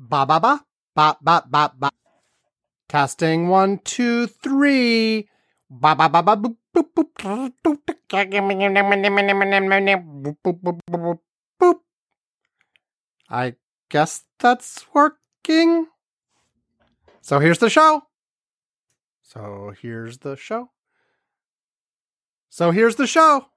Ba ba ba ba ba ba ba. Testing one two three. Ba ba ba ba boop boop boop. Boop boop. I guess that's working. So here's the show. So here's the show. So here's the show.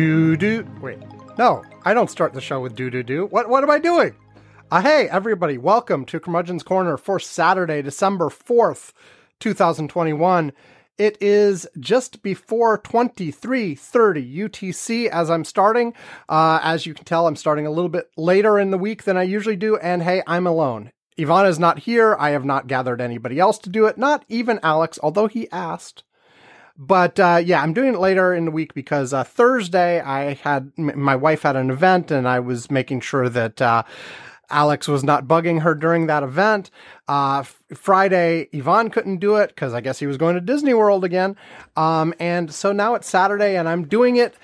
Do do. Wait, no, I don't start the show with do do do. What what am I doing? Uh, hey, everybody, welcome to Curmudgeon's Corner for Saturday, December fourth, two thousand twenty-one. It is just before 2330 UTC as I'm starting. Uh, as you can tell, I'm starting a little bit later in the week than I usually do. And hey, I'm alone. Ivana is not here. I have not gathered anybody else to do it, not even Alex, although he asked. But uh, yeah, I'm doing it later in the week because uh, Thursday I had m- my wife had an event and I was making sure that uh, Alex was not bugging her during that event. Uh, f- Friday, Ivan couldn't do it because I guess he was going to Disney World again. Um, and so now it's Saturday and I'm doing it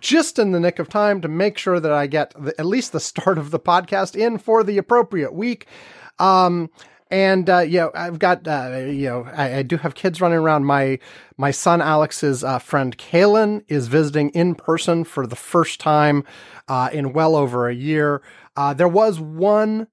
just in the nick of time to make sure that I get the, at least the start of the podcast in for the appropriate week. Um, and uh, know, I've got uh, you know, I, I, do have kids running around. My my son Alex's uh, friend Kaylin is visiting in person for the first time uh, in well over a year. Uh, there was one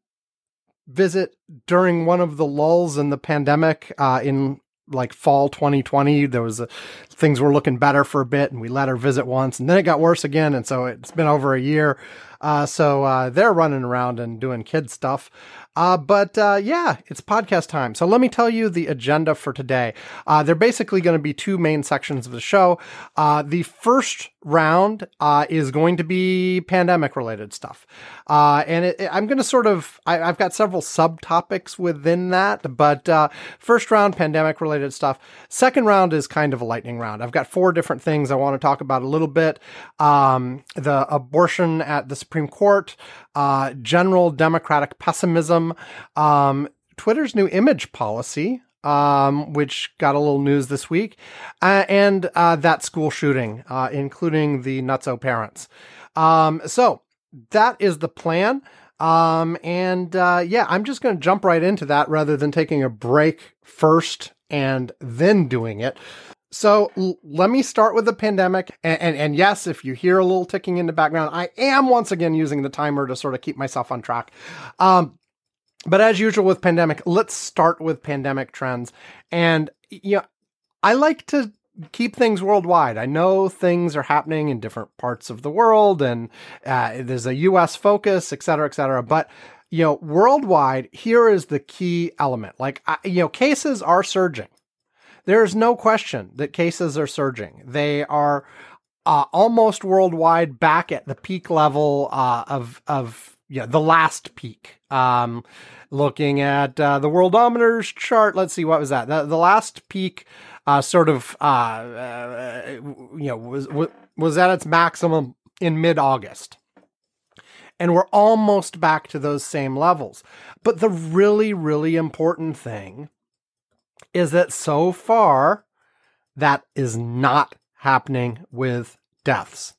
visit during one of the lulls in the pandemic uh, in like fall 2020 there was a, things were looking better for a bit and we let her visit once and then it got worse again and so it's been over a year uh, so uh, they're running around and doing kid stuff uh, but uh, yeah, it's podcast time. So let me tell you the agenda for today. Uh, they're basically going to be two main sections of the show. Uh, the first round uh, is going to be pandemic related stuff. Uh, and it, it, I'm going to sort of, I, have got several subtopics within that, but first round, pandemic related stuff. Second round is kind of a lightning round. I've got four different things I want to talk about a little bit. Um, the abortion at the Supreme Court, general Democratic pessimism um, Twitter's new image policy, um, which got a little news this week, uh, and uh, that school shooting, uh, including the nutso parents. Um, so that is the plan. Um, and uh, yeah, I'm just going to jump right into that rather than taking a break first and then doing it. So l- let me start with the pandemic. And, and, and, yes, if you hear a little ticking in the background, I am once again using the timer to sort of keep myself on track. Um, but as usual with pandemic, let's start with pandemic trends. And, you know, I like to keep things worldwide. I know things are happening in different parts of the world and uh, there's a US focus, et cetera, et cetera. But, you know, worldwide, here is the key element. Like, you know, cases are surging. There's no question that cases are surging. They are uh, almost worldwide back at the peak level uh, of, of, yeah, the last peak. Um, looking at uh, the worldometers chart, let's see what was that. The, the last peak, uh, sort of, uh, uh you know, was was at its maximum in mid August, and we're almost back to those same levels. But the really, really important thing is that so far, that is not happening with deaths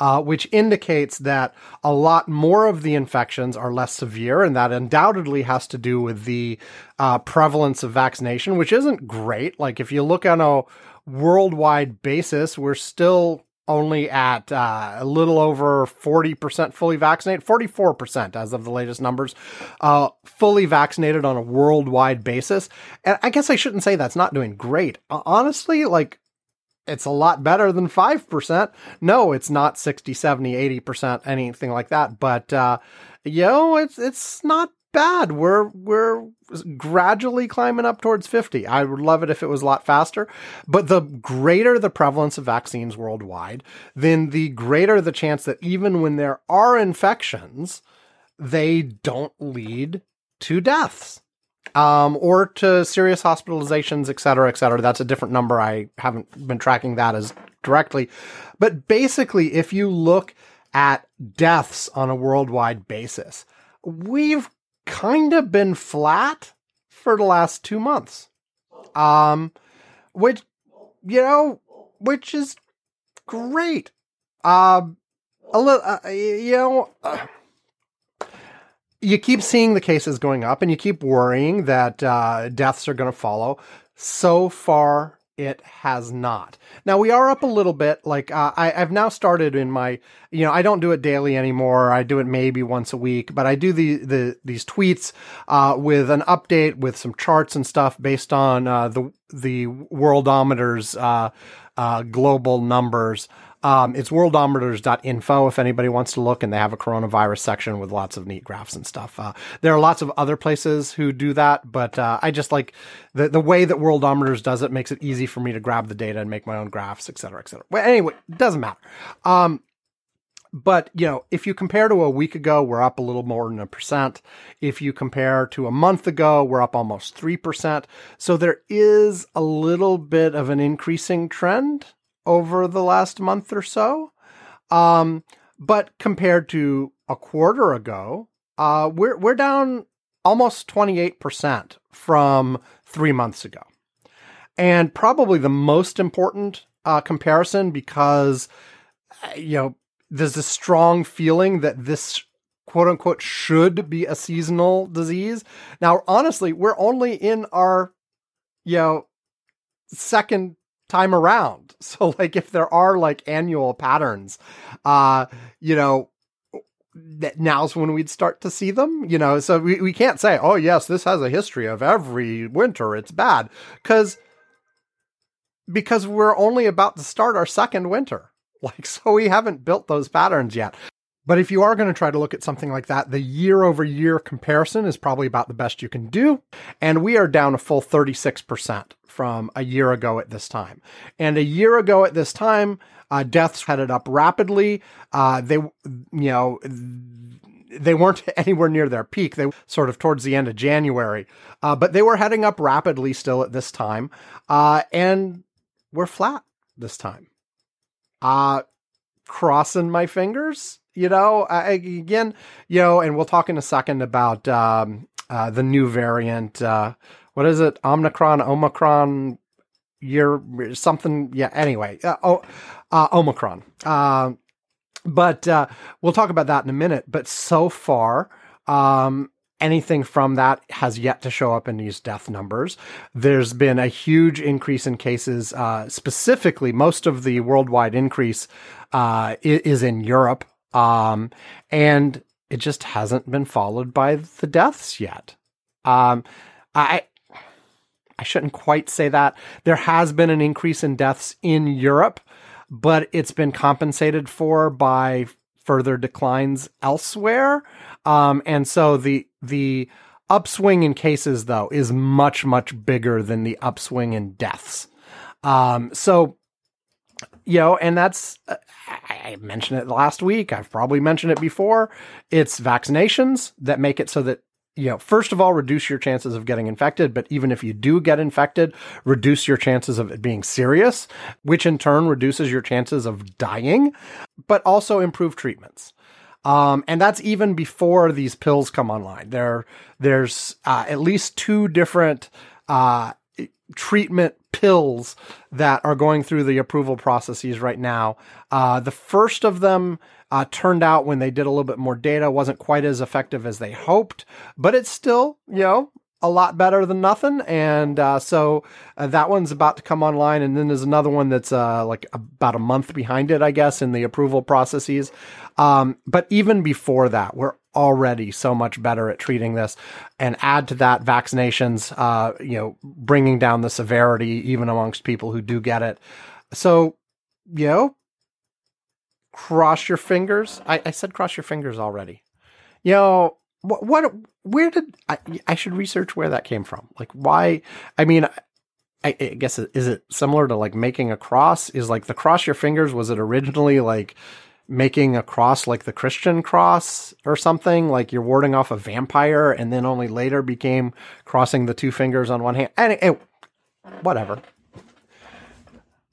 uh, which indicates that a lot more of the infections are less severe, and that undoubtedly has to do with the uh, prevalence of vaccination, which isn't great. Like if you look on a worldwide basis, we're still only at uh, a little over 40% fully vaccinated, 44% as of the latest numbers, uh, fully vaccinated on a worldwide basis. And I guess I shouldn't say that's not doing great. Honestly, like it's a lot better than 5%. No, it's not 60, 70, 80%, anything like that. But, uh, you know, it's, it's not bad. We're, we're gradually climbing up towards 50. I would love it if it was a lot faster. But the greater the prevalence of vaccines worldwide, then the greater the chance that even when there are infections, they don't lead to deaths. Um, or to serious hospitalizations, et cetera, et cetera. That's a different number. I haven't been tracking that as directly. But basically, if you look at deaths on a worldwide basis, we've kind of been flat for the last two months. Um, which, you know, which is great. Um, a little, uh, you know, uh, you keep seeing the cases going up and you keep worrying that uh, deaths are going to follow. So far, it has not. Now we are up a little bit. Like uh, I, have now started in my, you know, I don't do it daily anymore. I do it maybe once a week, but I do the the these tweets uh, with an update with some charts and stuff based on uh, the the worldometers uh, uh, global numbers. Um, it's worldometers.info if anybody wants to look, and they have a coronavirus section with lots of neat graphs and stuff. Uh, there are lots of other places who do that, but uh, I just like the the way that Worldometers does it makes it easy for me to grab the data and make my own graphs, et cetera, et cetera. Well, anyway, it doesn't matter. Um, but you know, if you compare to a week ago, we're up a little more than a percent. If you compare to a month ago, we're up almost three percent. So there is a little bit of an increasing trend over the last month or so. Um, but compared to a quarter ago, uh, we're we're down almost 28% from three months ago. And probably the most important uh, comparison because, uh, you know, there's a strong feeling that this quote unquote should be a seasonal disease. Now, honestly, we're only in our, you know, second time around. So like if there are like annual patterns, uh, you know, that now's when we'd start to see them, you know. So we, we can't say, oh yes, this has a history of every winter it's bad. Cause because we're only about to start our second winter. Like so we haven't built those patterns yet. But if you are going to try to look at something like that, the year over year comparison is probably about the best you can do. And we are down a full 36% from a year ago at this time. And a year ago at this time, uh, deaths headed up rapidly. Uh, they, you know, they weren't anywhere near their peak. They sort of towards the end of January, uh, but they were heading up rapidly still at this time. Uh, and we're flat this time. Uh, crossing my fingers you know, I, again, you know, and we'll talk in a second about um, uh, the new variant. Uh, what is it? Omicron, Omicron, year something. Yeah. Anyway, uh, oh, uh, Omicron. Uh, but uh, we'll talk about that in a minute. But so far, um, anything from that has yet to show up in these death numbers. There's been a huge increase in cases. Uh, specifically, most of the worldwide increase uh, is in Europe. Um, and it just hasn't been followed by the deaths yet. Um, I, I shouldn't quite say that. There has been an increase in deaths in Europe, but it's been compensated for by further declines elsewhere. Um, and so the, the upswing in cases though is much, much bigger than the upswing in deaths. Um, so you know, and that's, uh, I mentioned it last week. I've probably mentioned it before. It's vaccinations that make it so that, you know, first of all, reduce your chances of getting infected. But even if you do get infected, reduce your chances of it being serious, which in turn reduces your chances of dying, but also improve treatments. Um, and that's even before these pills come online. There, there's uh, at least two different uh, treatment pills that are going through the approval processes right now. Uh, the first of them uh, turned out when they did a little bit more data wasn't quite as effective as they hoped, but it's still, you know, a lot better than nothing. And uh, so uh, that one's about to come online. And then there's another one that's uh, like about a month behind it, I guess, in the approval processes. Um, but even before that, we're already so much better at treating this and add to that vaccinations uh you know bringing down the severity even amongst people who do get it so you know cross your fingers i, I said cross your fingers already you know what, what where did I, I should research where that came from like why i mean I, I guess is it similar to like making a cross is like the cross your fingers was it originally like making a cross like the Christian cross or something, like you're warding off a vampire, and then only later became crossing the two fingers on one hand. And, and whatever.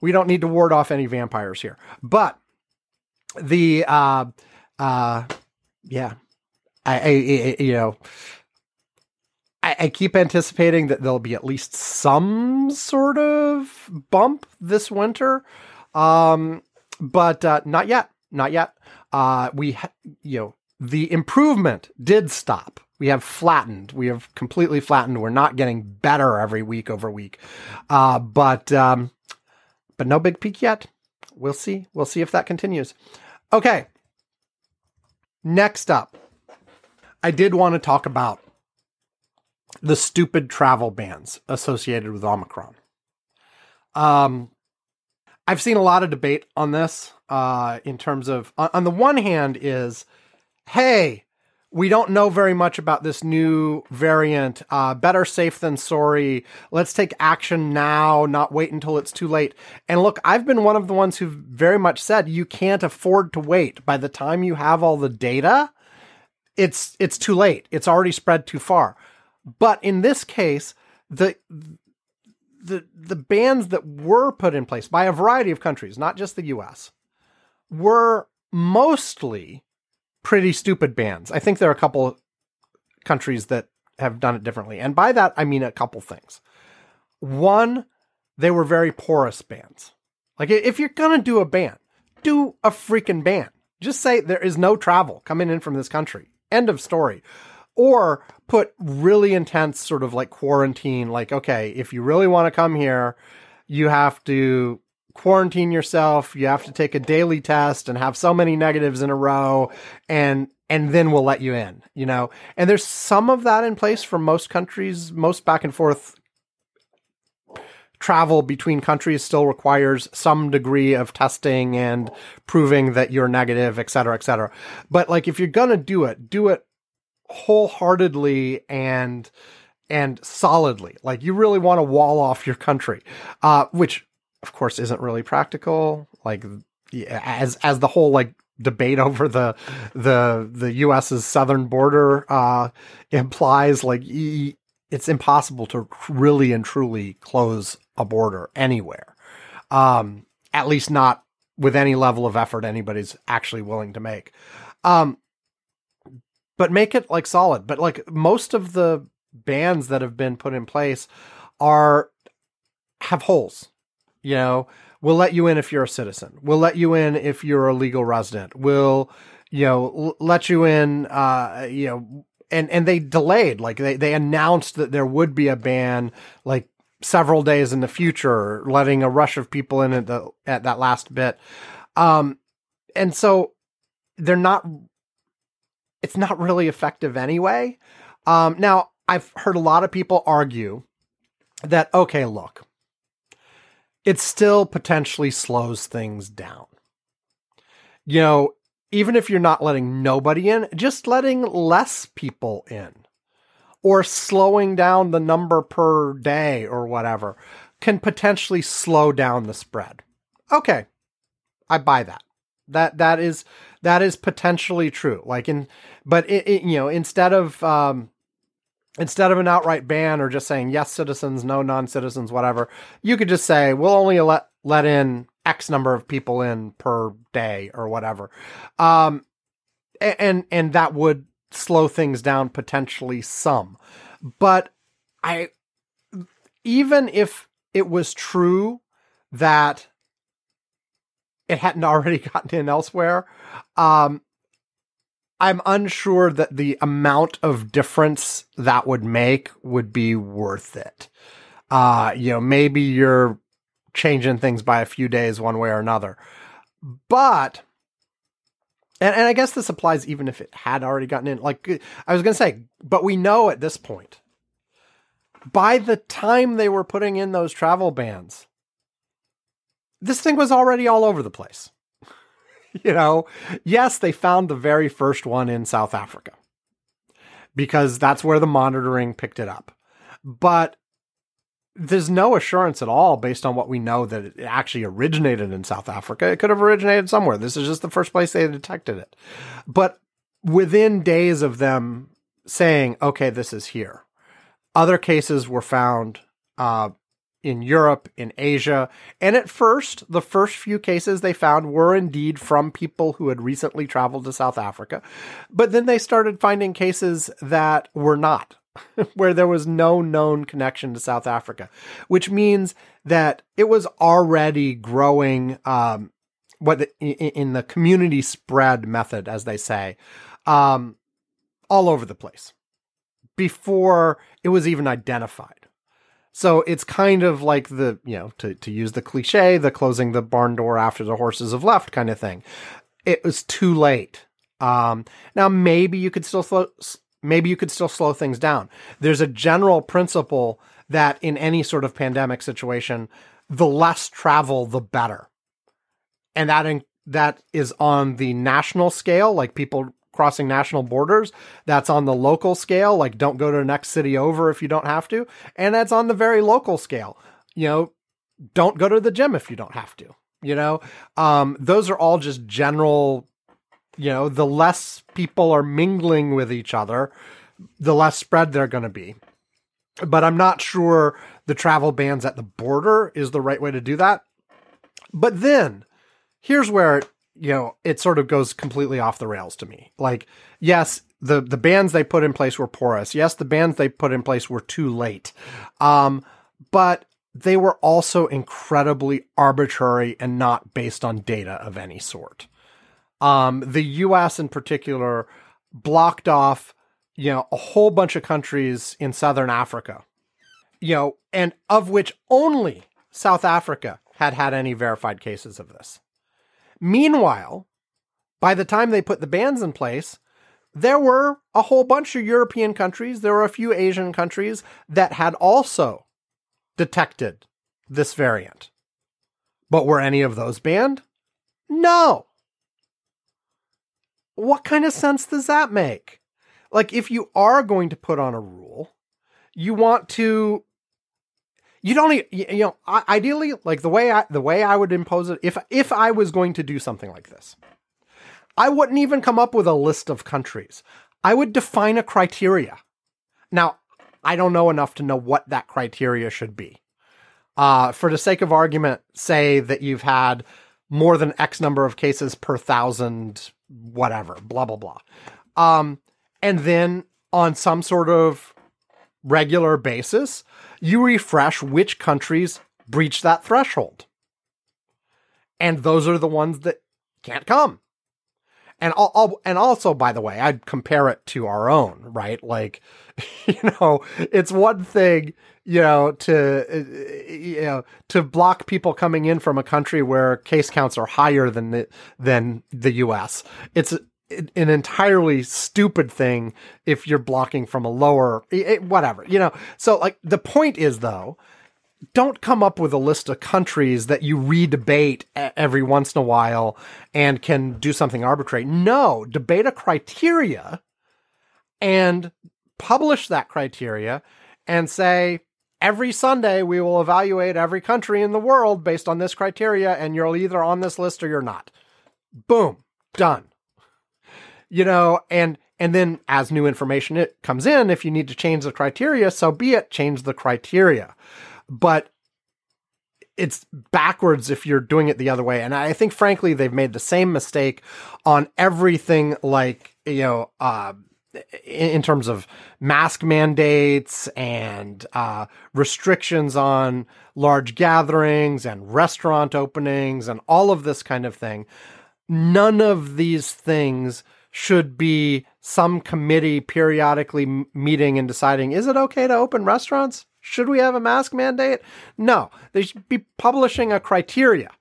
We don't need to ward off any vampires here. But the uh uh yeah. I, I, you know I, I keep anticipating that there'll be at least some sort of bump this winter. Um but uh, not yet, not yet. Uh, we, ha- you know, the improvement did stop. We have flattened. We have completely flattened. We're not getting better every week over week, uh, but um, but no big peak yet. We'll see. We'll see if that continues. Okay. Next up, I did want to talk about the stupid travel bans associated with Omicron. Um, I've seen a lot of debate on this uh, in terms of, on, the one hand, is hey, we don't know very much about this new variant. Uh, better safe than sorry. Let's take action now, not wait until it's too late. And look, I've been one of the ones who've very much said you can't afford to wait. By the time you have all the data, it's it's too late. It's already spread too far. But in this case, the the the bans that were put in place by a variety of countries, not just the US, were mostly pretty stupid bans. I think there are a couple countries that have done it differently. And by that I mean a couple things. One, they were very porous bans. Like if you're going to do a ban, do a freaking ban. Just say there is no travel coming in from this country. End of story. Or put really intense sort of like quarantine like okay if you really want to come here you have to quarantine yourself you have to take a daily test and have so many negatives in a row and and then we'll let you in you know? And there's some of that in place for most countries most back and forth travel between countries still requires some degree of testing and proving that you're negative et cetera et cetera but like if you're gonna do it do it wholeheartedly and and solidly. Like you really want to wall off your country, uh, which of course isn't really practical. Like as as the whole like debate over the the the U.S.'s southern border uh, implies, like it's impossible to really and truly close a border anywhere. Um, at least not with any level of effort anybody's actually willing to make. Um, but make it like solid. But like most of the bans that have been put in place are have holes. You know, we'll let you in if you're a citizen. We'll let you in if you're a legal resident. We'll, you know, let you in. Uh, you know, and and they delayed. Like they they announced that there would be a ban. Like several days in the future, letting a rush of people in at the at that last bit. Um, and so they're not it's not really effective anyway. Um, now, I've heard a lot of people argue that, okay, look, it still potentially slows things down. You know, even if you're not letting nobody in, just letting less people in or slowing down the number per day or whatever can potentially slow down the spread. Okay, I buy that. That that is that is potentially true. Like in, but it, it, you know, instead of um, instead of an outright ban or just saying yes citizens, no non citizens, whatever, you could just say we'll only let let in X number of people in per day or whatever, um, and and that would slow things down potentially some. But I, even if it was true that it hadn't already gotten in elsewhere. Um, I'm unsure that the amount of difference that would make would be worth it. Uh, you know, maybe you're changing things by a few days one way or another. But and, and I guess this applies even if it had already gotten in. Like I was gonna say, but we know at this point, by the time they were putting in those travel bans, this thing was already all over the place. you know, yes, they found the very first one in South Africa because that's where the monitoring picked it up. But there's no assurance at all based on what we know that it actually originated in South Africa. It could have originated somewhere. This is just the first place they detected it. But within days of them saying, okay, this is here, other cases were found uh, in Europe, in Asia. And at first, the first few cases they found were indeed from people who had recently traveled to South Africa. But then they started finding cases that were not where there was no known connection to South Africa, which means that it was already growing. Um, what the, in the community spread method, as they say, um, all over the place before it was even identified. So it's kind of like the, you know, to, to use the cliche, the closing the barn door after the horses have left kind of thing. It was too late. Um, now maybe you could still maybe you could still slow things down. There's a general principle that in any sort of pandemic situation, the less travel, the better. And that in, that is on the national scale, like people crossing national borders. That's on the local scale, like don't go to the next city over if you don't have to. And that's on the very local scale. You know, don't go to the gym if you don't have to. You know, um, those are all just general you know, the less people are mingling with each other, the less spread they're going to be. But I'm not sure the travel bans at the border is the right way to do that. But then here's where, you know, it sort of goes completely off the rails to me. Like, yes, the, the bans they put in place were porous. Yes, the bans they put in place were too late. Um, but they were also incredibly arbitrary and not based on data of any sort um, the U.S. in particular blocked off, you know, a whole bunch of countries in Southern Africa, you know, and of which only South Africa had had any verified cases of this. Meanwhile, by the time they put the bans in place, there were a whole bunch of European countries, there were a few Asian countries that had also detected this variant. But were any of those banned? No what kind of sense does that make? Like, if you are going to put on a rule, you want to you don't you know ideally like the way I the way I would impose it if if I was going to do something like this I wouldn't even come up with a list of countries. I would define a criteria. Now I don't know enough to know what that criteria should be. Uh, for the sake of argument say that you've had more than x number of cases per thousand whatever, blah, blah, blah. Um, and then on some sort of regular basis, you refresh which countries breach that threshold. And those are the ones that can't come. And I'll, and also, by the way, I'd compare it to our own, right? Like, you know, it's one thing, you know, to, you know, to block people coming in from a country where case counts are higher than the, than the U.S. It's an entirely stupid thing if you're blocking from a lower, it, whatever, you know. So, like, the point is though don't come up with a list of countries that you redebate every once in a while and can do something arbitrary. No, debate a criteria and publish that criteria and say, every Sunday we will evaluate every country in the world based on this criteria, and you're either on this list or you're not. Boom, done. You know, and and then as new information it comes in, if you need to change the criteria, so be it, change the criteria but it's backwards if you're doing it the other way. And I think, frankly, they've made the same mistake on everything like, you know, uh, in terms of mask mandates and uh, restrictions on large gatherings and restaurant openings and all of this kind of thing. None of these things should be some committee periodically meeting and deciding is it okay to open restaurants? Should we have a mask mandate? No. They should be publishing a criteria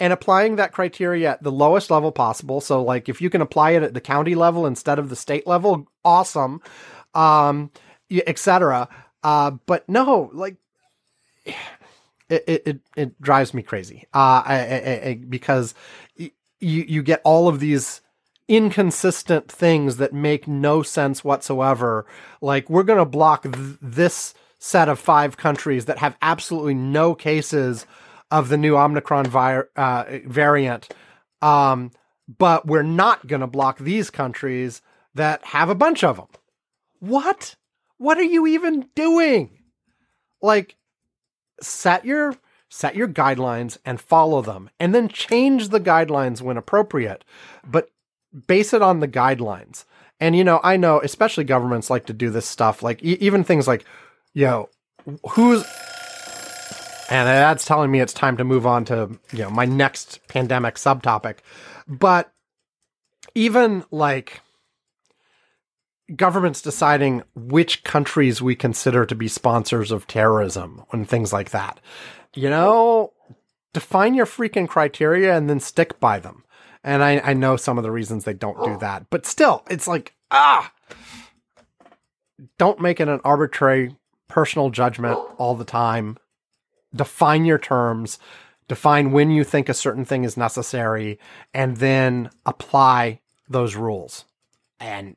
and applying that criteria at the lowest level possible. So, like, if you can apply it at the county level instead of the state level, awesome, um, etc. Uh, but no, like, it, it it drives me crazy. Uh, I, I, I, because you you get all of these inconsistent things that make no sense whatsoever. Like, we're to block th- this set of five countries that have absolutely no cases of the new Omicron vi- uh, variant. Um, but we're not going to block these countries that have a bunch of them. What? What are you even doing? Like, set your set your guidelines and follow them, and then change the guidelines when appropriate. But base it on the guidelines. And you know, I know, especially governments like to do this stuff. Like e- even things like, you know, who's and that's telling me it's time to move on to you know my next pandemic subtopic. But even like governments deciding which countries we consider to be sponsors of terrorism and things like that you know define your freaking criteria and then stick by them. And I, I know some of the reasons they don't do that but still it's like ah don't make it an arbitrary personal judgment all the time define your terms, define when you think a certain thing is necessary, and then apply those rules. And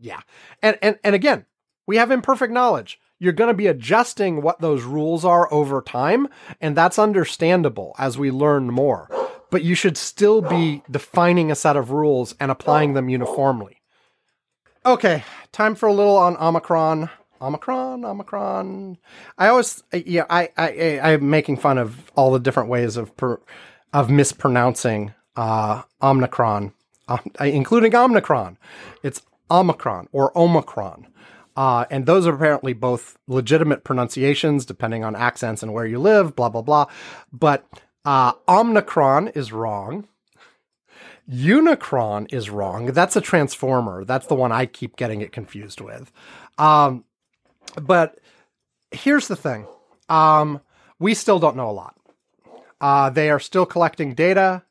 yeah. And and and again, we have imperfect knowledge. You're going to be adjusting what those rules are over time, and that's understandable as we learn more. But you should still be defining a set of rules and applying them uniformly. Okay, time for a little on Omicron. Omicron, Omicron. I always, yeah, I, I, I, am making fun of all the different ways of per, of mispronouncing uh, Omicron, um, including Omicron. It's Omicron or Omicron. Uh, and those are apparently both legitimate pronunciations depending on accents and where you live, blah, blah, blah. But uh, Omicron is wrong. Unicron is wrong. That's a transformer. That's the one I keep getting it confused with. Um, but here's the thing um, we still don't know a lot. Uh, they are still collecting data.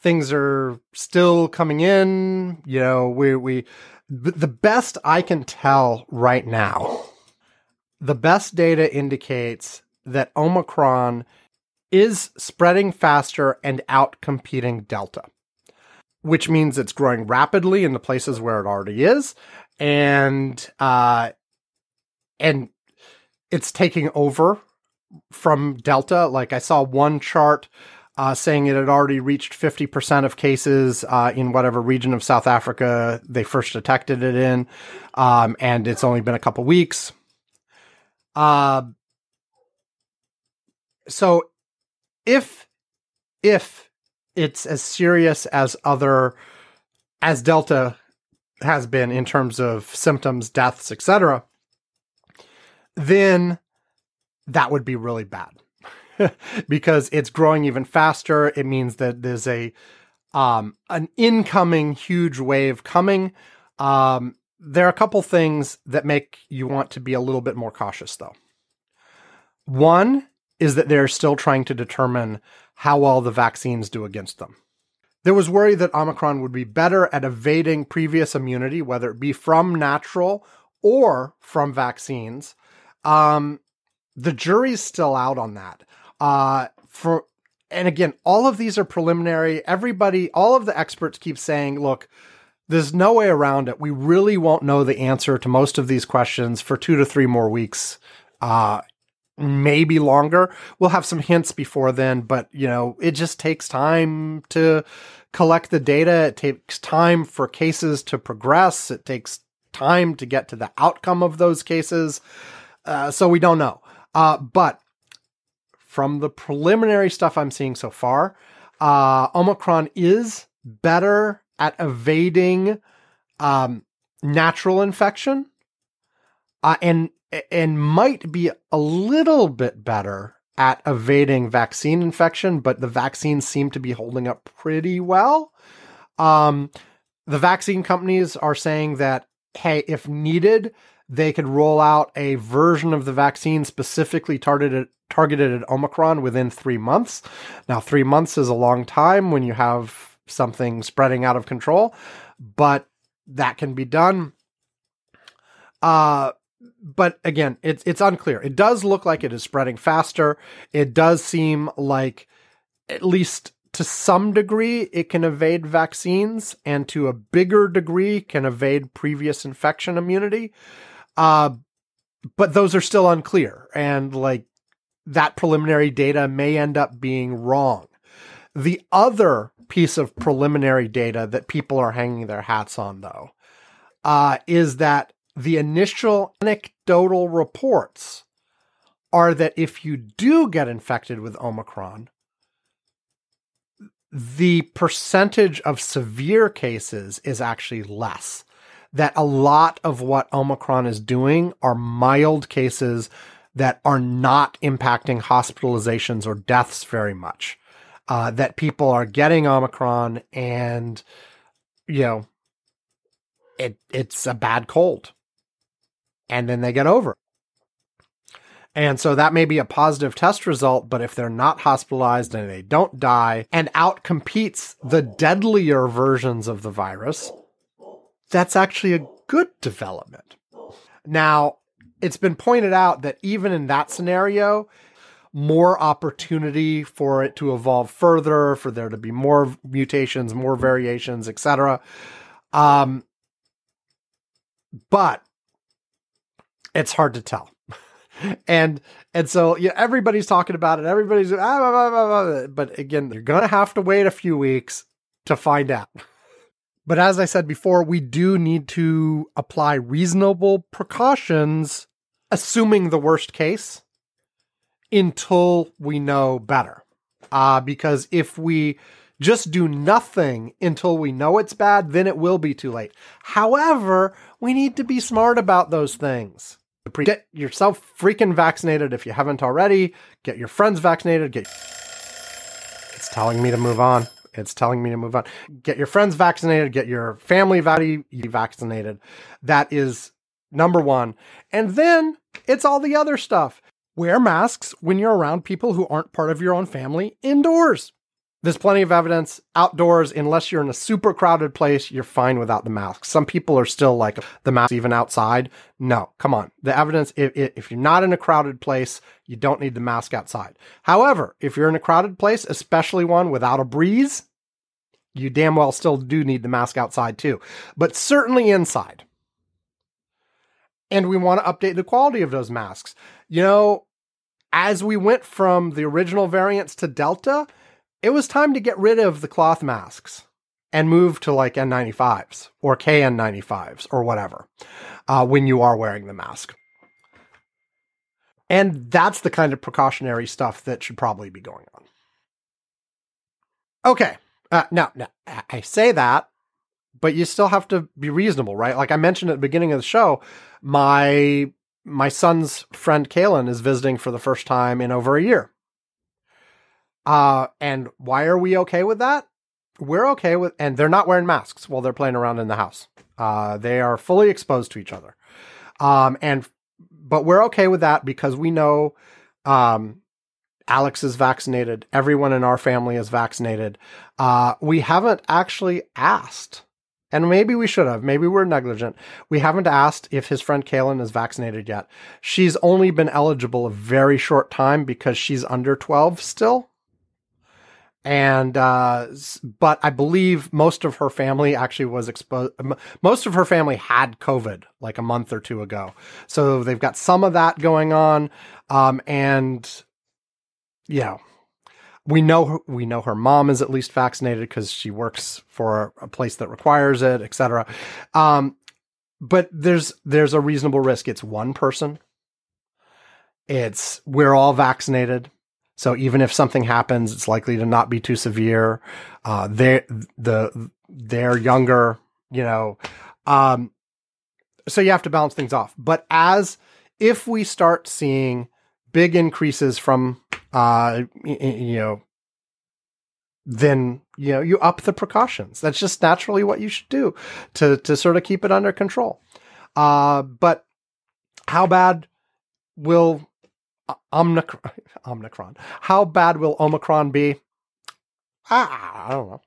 Things are still coming in. You know, we, we, the best I can tell right now, the best data indicates that Omicron is spreading faster and outcompeting Delta, which means it's growing rapidly in the places where it already is. And uh, and it's taking over from Delta. Like I saw one chart uh, saying it had already reached 50% of cases uh, in whatever region of South Africa they first detected it in. Um, and it's only been a couple weeks. Uh, so if, if it's as serious as other, as Delta has been in terms of symptoms, deaths, etc., then that would be really bad because it's growing even faster. It means that there's a um, an incoming huge wave coming. Um, there are a couple things that make you want to be a little bit more cautious, though. One is that they're still trying to determine how well the vaccines do against them. There was worry that Omicron would be better at evading previous immunity, whether it be from natural or from vaccines, um, the jury's still out on that. Uh, for and again, all of these are preliminary. Everybody, all of the experts keep saying, look, there's no way around it. We really won't know the answer to most of these questions for two to three more weeks. Uh, maybe longer. We'll have some hints before then, but you know, it just takes time to collect the data. It takes time for cases to progress. It takes time to get to the outcome of those cases. Uh, so we don't know. Uh, but from the preliminary stuff I'm seeing so far, uh, Omicron is better at evading um, natural infection, uh, and and might be a little bit better at evading vaccine infection. But the vaccines seem to be holding up pretty well. Um, the vaccine companies are saying that hey, if needed, they could roll out a version of the vaccine specifically targeted targeted at Omicron within three months. Now, three months is a long time when you have something spreading out of control, but that can be done. Uh, but again, it's it's unclear. It does look like it is spreading faster. It does seem like, at least to some degree, it can evade vaccines, and to a bigger degree, can evade previous infection immunity. Uh, but those are still unclear. And like that preliminary data may end up being wrong. The other piece of preliminary data that people are hanging their hats on, though, uh, is that the initial anecdotal reports are that if you do get infected with Omicron, the percentage of severe cases is actually less. That a lot of what Omicron is doing are mild cases that are not impacting hospitalizations or deaths very much. Uh, that people are getting Omicron and, you know, it it's a bad cold. And then they get over. And so that may be a positive test result, but if they're not hospitalized and they don't die and outcompetes the deadlier versions of the virus, that's actually a good development. Now, it's been pointed out that even in that scenario, more opportunity for it to evolve further, for there to be more mutations, more variations, etc. Um, but it's hard to tell. and and so yeah, everybody's talking about it. Everybody's ah, blah, blah, blah, but again, you're gonna have to wait a few weeks to find out. But as I said before, we do need to apply reasonable precautions, assuming the worst case, until we know better. Uh, because if we just do nothing until we know it's bad, then it will be too late. However, we need to be smart about those things. Get yourself freaking vaccinated if you haven't already. Get your friends vaccinated. Get. It's telling me to move on. It's telling me to move on. Get your friends vaccinated. Get your family vaccinated. That is number one. And then it's all the other stuff. Wear masks when you're around people who aren't part of your own family indoors. There's plenty of evidence outdoors, unless you're in a super crowded place, you're fine without the mask. Some people are still like the mask even outside. No, come on. The evidence, if, if you're not in a crowded place, you don't need the mask outside. However, if you're in a crowded place, especially one without a breeze, you damn well still do need the mask outside too, but certainly inside. And we want to update the quality of those masks. You know, as we went from the original variants to Delta, it was time to get rid of the cloth masks and move to like N95s or KN95s or whatever uh, when you are wearing the mask. And that's the kind of precautionary stuff that should probably be going on. Okay. Uh, now, now, I say that, but you still have to be reasonable, right? Like I mentioned at the beginning of the show, my my son's friend Kalen is visiting for the first time in over a year. Uh, and why are we okay with that? We're okay with, and they're not wearing masks while they're playing around in the house. Uh, they are fully exposed to each other. Um, and, but we're okay with that because we know, um, Alex is vaccinated. Everyone in our family is vaccinated. Uh, we haven't actually asked, and maybe we should have. Maybe we're negligent. We haven't asked if his friend Kaylin is vaccinated yet. She's only been eligible a very short time because she's under 12 still and uh, but I believe most of her family actually was exposed. Most of her family had COVID like a month or two ago, so they've got some of that going on. Um, and yeah, we know her, we know her mom is at least vaccinated because she works for a place that requires it, etc. Um, but there's there's a reasonable risk. It's one person. It's we're all vaccinated so even if something happens, it's likely to not be too severe. Uh, they the they're younger, you know. Um, so you have to balance things off. But as if we start seeing big increases from, uh, you know, then you know you up the precautions. That's just naturally what you should do to to sort of keep it under control. Uh, but how bad will Omicron, Omicron. How bad will Omicron be? Ah, I don't know.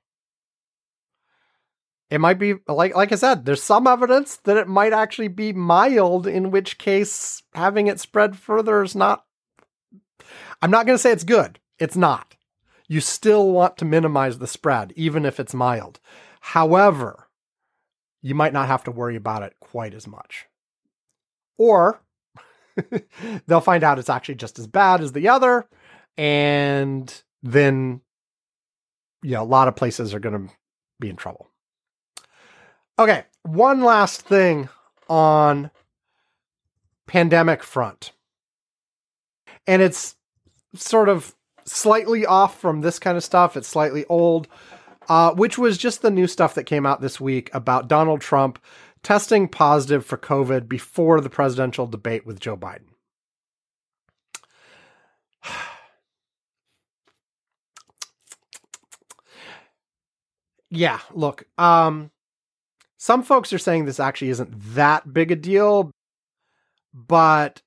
It might be like like I said, there's some evidence that it might actually be mild, in which case having it spread further is not I'm not gonna say it's good. It's not. You still want to minimize the spread, even if it's mild. However, you might not have to worry about it quite as much. Or they'll find out it's actually just as bad as the other. And then, yeah, a lot of places are going to be in trouble. Okay, one last thing on pandemic front. And it's sort of slightly off from this kind of stuff. It's slightly old, uh, which was just the new stuff that came out this week about Donald Trump testing positive for COVID before the presidential debate with Joe Biden. yeah, look, um, some folks are saying this actually isn't that big a deal, but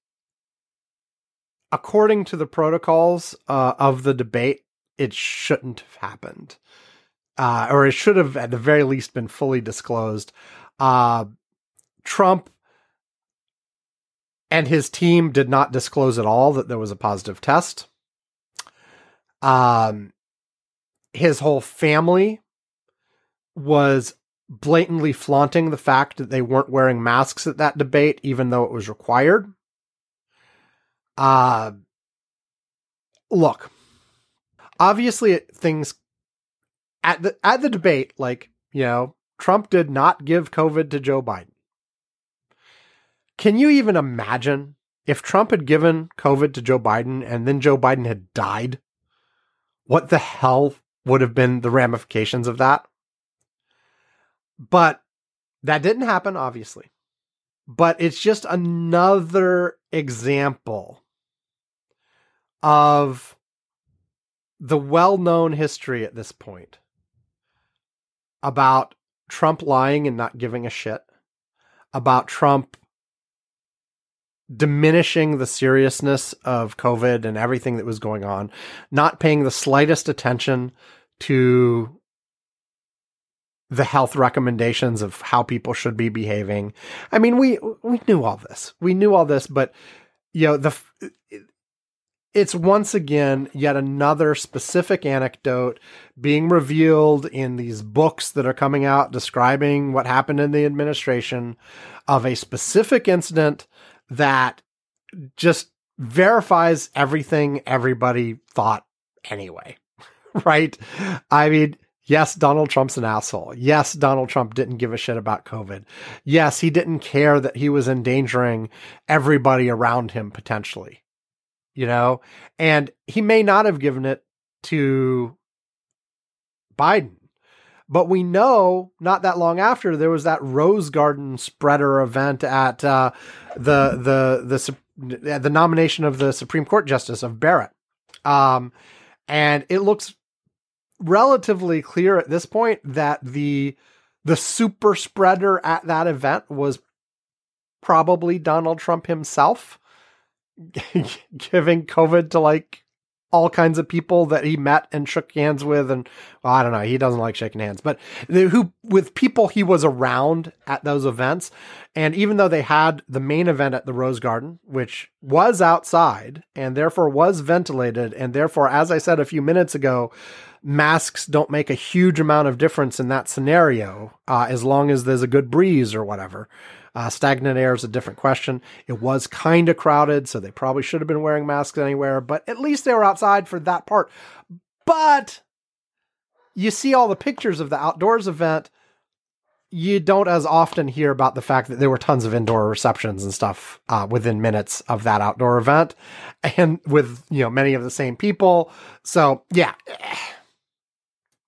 according to the protocols uh, of the debate, it shouldn't have happened. Uh, or it should have, at the very least, been fully disclosed. Uh, Trump and his team did not disclose at all that there was a positive test. Um, his whole family was blatantly flaunting the fact that they weren't wearing masks at that debate, even though it was required. Uh, look, obviously things at the at the debate, like you know, Trump did not give COVID to Joe Biden. Can you even imagine if Trump had given COVID to Joe Biden and then Joe Biden had died? What the hell would have been the ramifications of that? But that didn't happen, obviously. But it's just another example of the well known history at this point about Trump lying and not giving a shit, about Trump diminishing the seriousness of COVID and everything that was going on, not paying the slightest attention to the health recommendations of how people should be behaving. I mean, we we knew all this. We knew all this, but you know, the it's once again yet another specific anecdote being revealed in these books that are coming out describing what happened in the administration of a specific incident that just verifies everything everybody thought anyway. right? I mean, yes, Donald Trump's an asshole. Yes, Donald Trump didn't give a shit about COVID. Yes, he didn't care that he was endangering everybody around him potentially. You know, and he may not have given it to Biden. But we know not that long after there was that Rose Garden spreader event at uh, the the the the nomination of the Supreme Court Justice of Barrett, um, and it looks relatively clear at this point that the the super spreader at that event was probably Donald Trump himself giving COVID to like all kinds of people that he met and shook hands with and well, I don't know, he doesn't like shaking hands, but who with people he was around at those events. And even though they had the main event at the Rose Garden, which was outside and therefore was ventilated and therefore as I said a few minutes ago, masks don't make a huge amount of difference in that scenario uh, as long as there's a good breeze or whatever. Uh, stagnant air is a different question. It was kind of crowded, so they probably should have been wearing masks anywhere, but at least they were outside for that part. But you see all the pictures of the outdoors event. You don't as often hear about the fact that there were tons of indoor receptions and stuff uh, within minutes of that outdoor event, and with you know many of the same people. So yeah,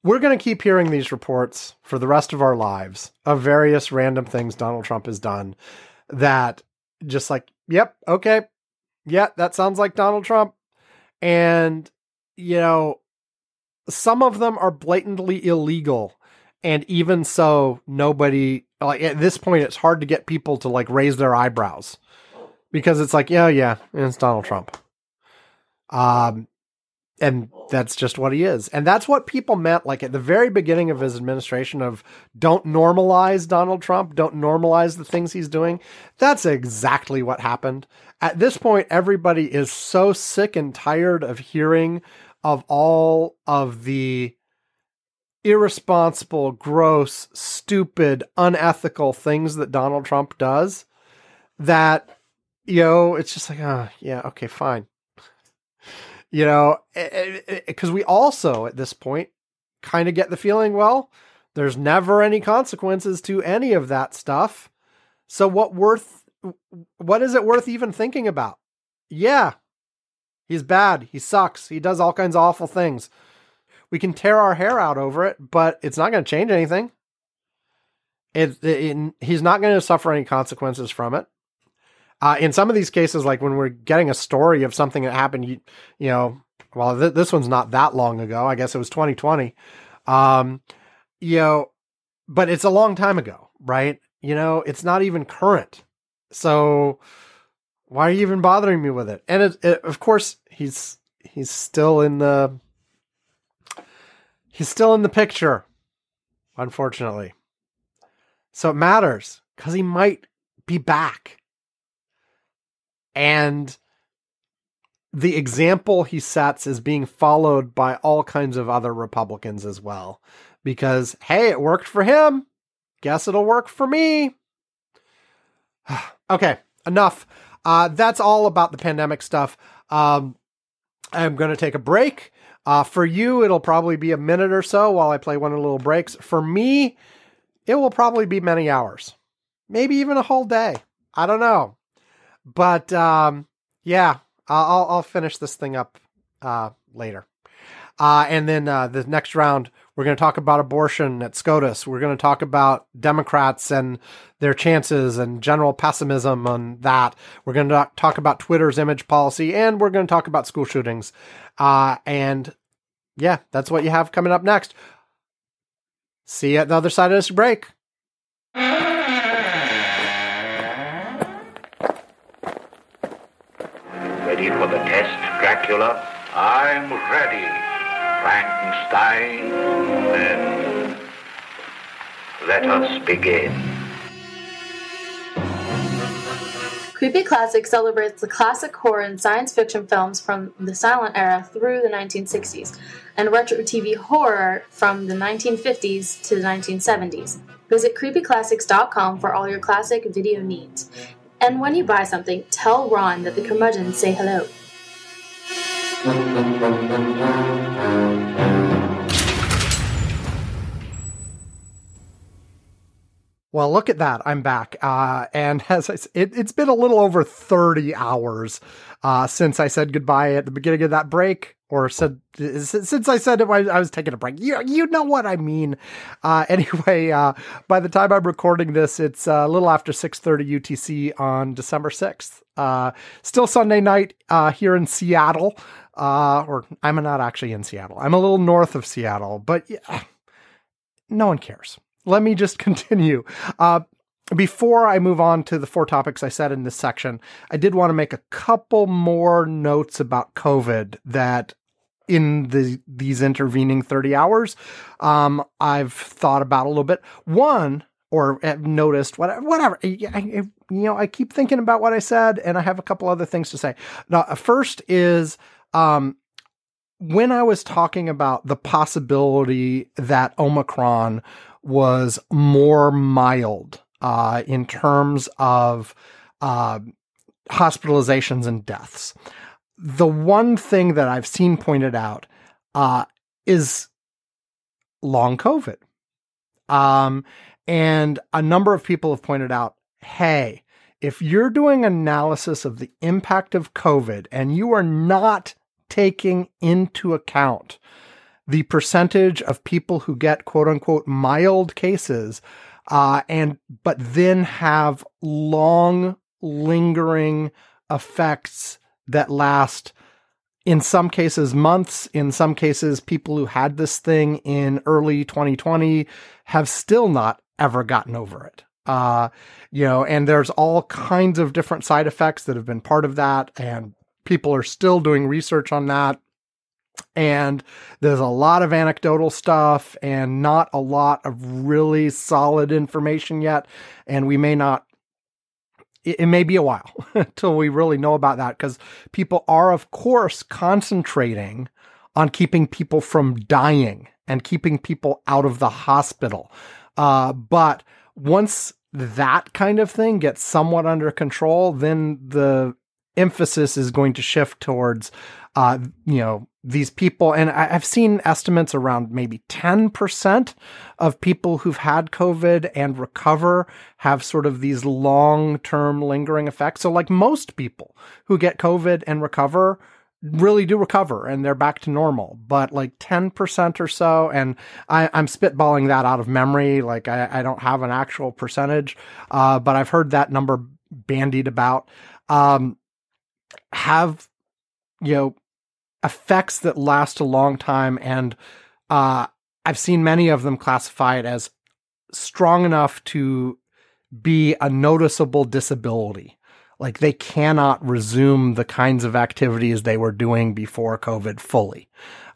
we're going to keep hearing these reports for the rest of our lives of various random things Donald Trump has done that just like, yep, okay, yeah, that sounds like Donald Trump. And, you know, some of them are blatantly illegal. And even so, nobody, like at this point, it's hard to get people to like raise their eyebrows because it's like, yeah, yeah, it's Donald Trump. Um, and that's just what he is. And that's what people meant like at the very beginning of his administration of don't normalize Donald Trump, don't normalize the things he's doing. That's exactly what happened. At this point everybody is so sick and tired of hearing of all of the irresponsible, gross, stupid, unethical things that Donald Trump does that you know, it's just like, oh, yeah, okay, fine. You know, because we also at this point kind of get the feeling, well, there's never any consequences to any of that stuff. So what worth what is it worth even thinking about? Yeah. He's bad. He sucks. He does all kinds of awful things. We can tear our hair out over it, but it's not going to change anything. It, it, it he's not going to suffer any consequences from it. Uh, in some of these cases, like when we're getting a story of something that happened, you, you know, well, th- this one's not that long ago. I guess it was 2020. Um, you know, but it's a long time ago, right? You know, it's not even current. So why are you even bothering me with it? And it, it, of course, he's he's still in the he's still in the picture, unfortunately. So it matters because he might be back. And the example he sets is being followed by all kinds of other Republicans as well. Because, hey, it worked for him. Guess it'll work for me. okay, enough. Uh, that's all about the pandemic stuff. Um, I'm going to take a break. Uh, for you, it'll probably be a minute or so while I play one of the little breaks. For me, it will probably be many hours, maybe even a whole day. I don't know. But um, yeah, I'll I'll finish this thing up uh, later. Uh, and then uh, the next round, we're going to talk about abortion at SCOTUS. We're going to talk about Democrats and their chances and general pessimism on that. We're going to talk about Twitter's image policy, and we're going to talk about school shootings. Uh, and yeah, that's what you have coming up next. See you at the other side of this break. For the test, Dracula? I'm ready, Frankenstein. Then let us begin. Creepy Classic celebrates the classic horror and science fiction films from the silent era through the 1960s, and retro TV horror from the 1950s to the 1970s. Visit creepyclassics.com for all your classic video needs. And when you buy something, tell Ron that the curmudgeons say hello. Well, look at that. I'm back. Uh, and as I, it, has been a little over 30 hours uh, since I said goodbye at the beginning of that break, or said since I said it, I was taking a break. You, you know what I mean. Uh, anyway, uh, by the time I'm recording this, it's a little after 6:30 UTC on December 6th. Uh, still Sunday night uh, here in Seattle. or I'm not actually in Seattle. I'm a little north of Seattle, but yeah, no one cares let me just continue. Uh, before I move on to the four topics I said in this section, I did want to make a couple more notes about COVID that in the these intervening 30 hours um, I've thought about a little bit. One, or noticed whatever, whatever. I, I, you know, I keep thinking about what I said, and I have a couple other things to say. Now, first is um, when I was talking about the possibility that Omicron was more mild uh, in terms of uh, hospitalizations and deaths. The one thing that I've seen pointed out uh, is long COVID. Um, and a number of people have pointed out hey, if you're doing analysis of the impact of COVID and you are not taking into account the percentage of people who get quote unquote mild cases uh, and but then have long lingering effects that last in some cases months in some cases people who had this thing in early 2020 have still not ever gotten over it. Uh, you know and there's all kinds of different side effects that have been part of that and people are still doing research on that. And there's a lot of anecdotal stuff and not a lot of really solid information yet and we may not it, it may be a while until we really know about that because people are of course concentrating on keeping people from dying and keeping people out of the hospital. Uh, but once that kind of thing gets somewhat under control, then the emphasis is going to shift towards, uh, you know, these people. And I, have seen estimates around maybe 10% of people who've had COVID and recover have sort of these long term lingering effects. So, like most people who get COVID and recover, really do recover and they're back to normal, but like 10% or so. And I, am spitballing that out of memory. Like I, I don't have an actual percentage, uh, but I've heard that number bandied about. Um, have, you know, effects that last a long time. And, uh, I've seen many of them classified as strong enough to be a noticeable disability. Like they cannot resume the kinds of activities they were doing before COVID fully.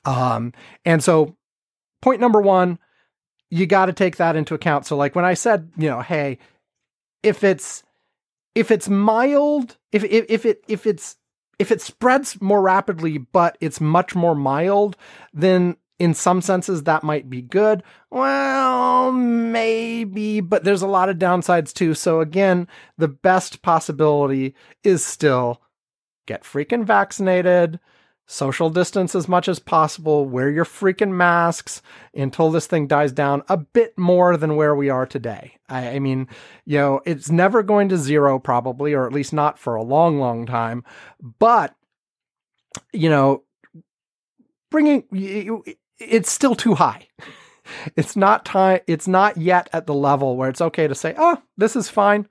Um, and so, point number one, you got to take that into account. So, like when I said, you know, hey, if it's if it's mild, if if, if it if it's if it spreads more rapidly, but it's much more mild, then in some senses that might be good. Well, maybe, but there's a lot of downsides too. So again, the best possibility is still get freaking vaccinated, social distance as much as possible, wear your freaking masks until this thing dies down a bit more than where we are today. I, I mean, you know, it's never going to zero probably, or at least not for a long, long time, but you know, bringing it's still too high. It's not time. It's not yet at the level where it's okay to say, "Oh, this is fine.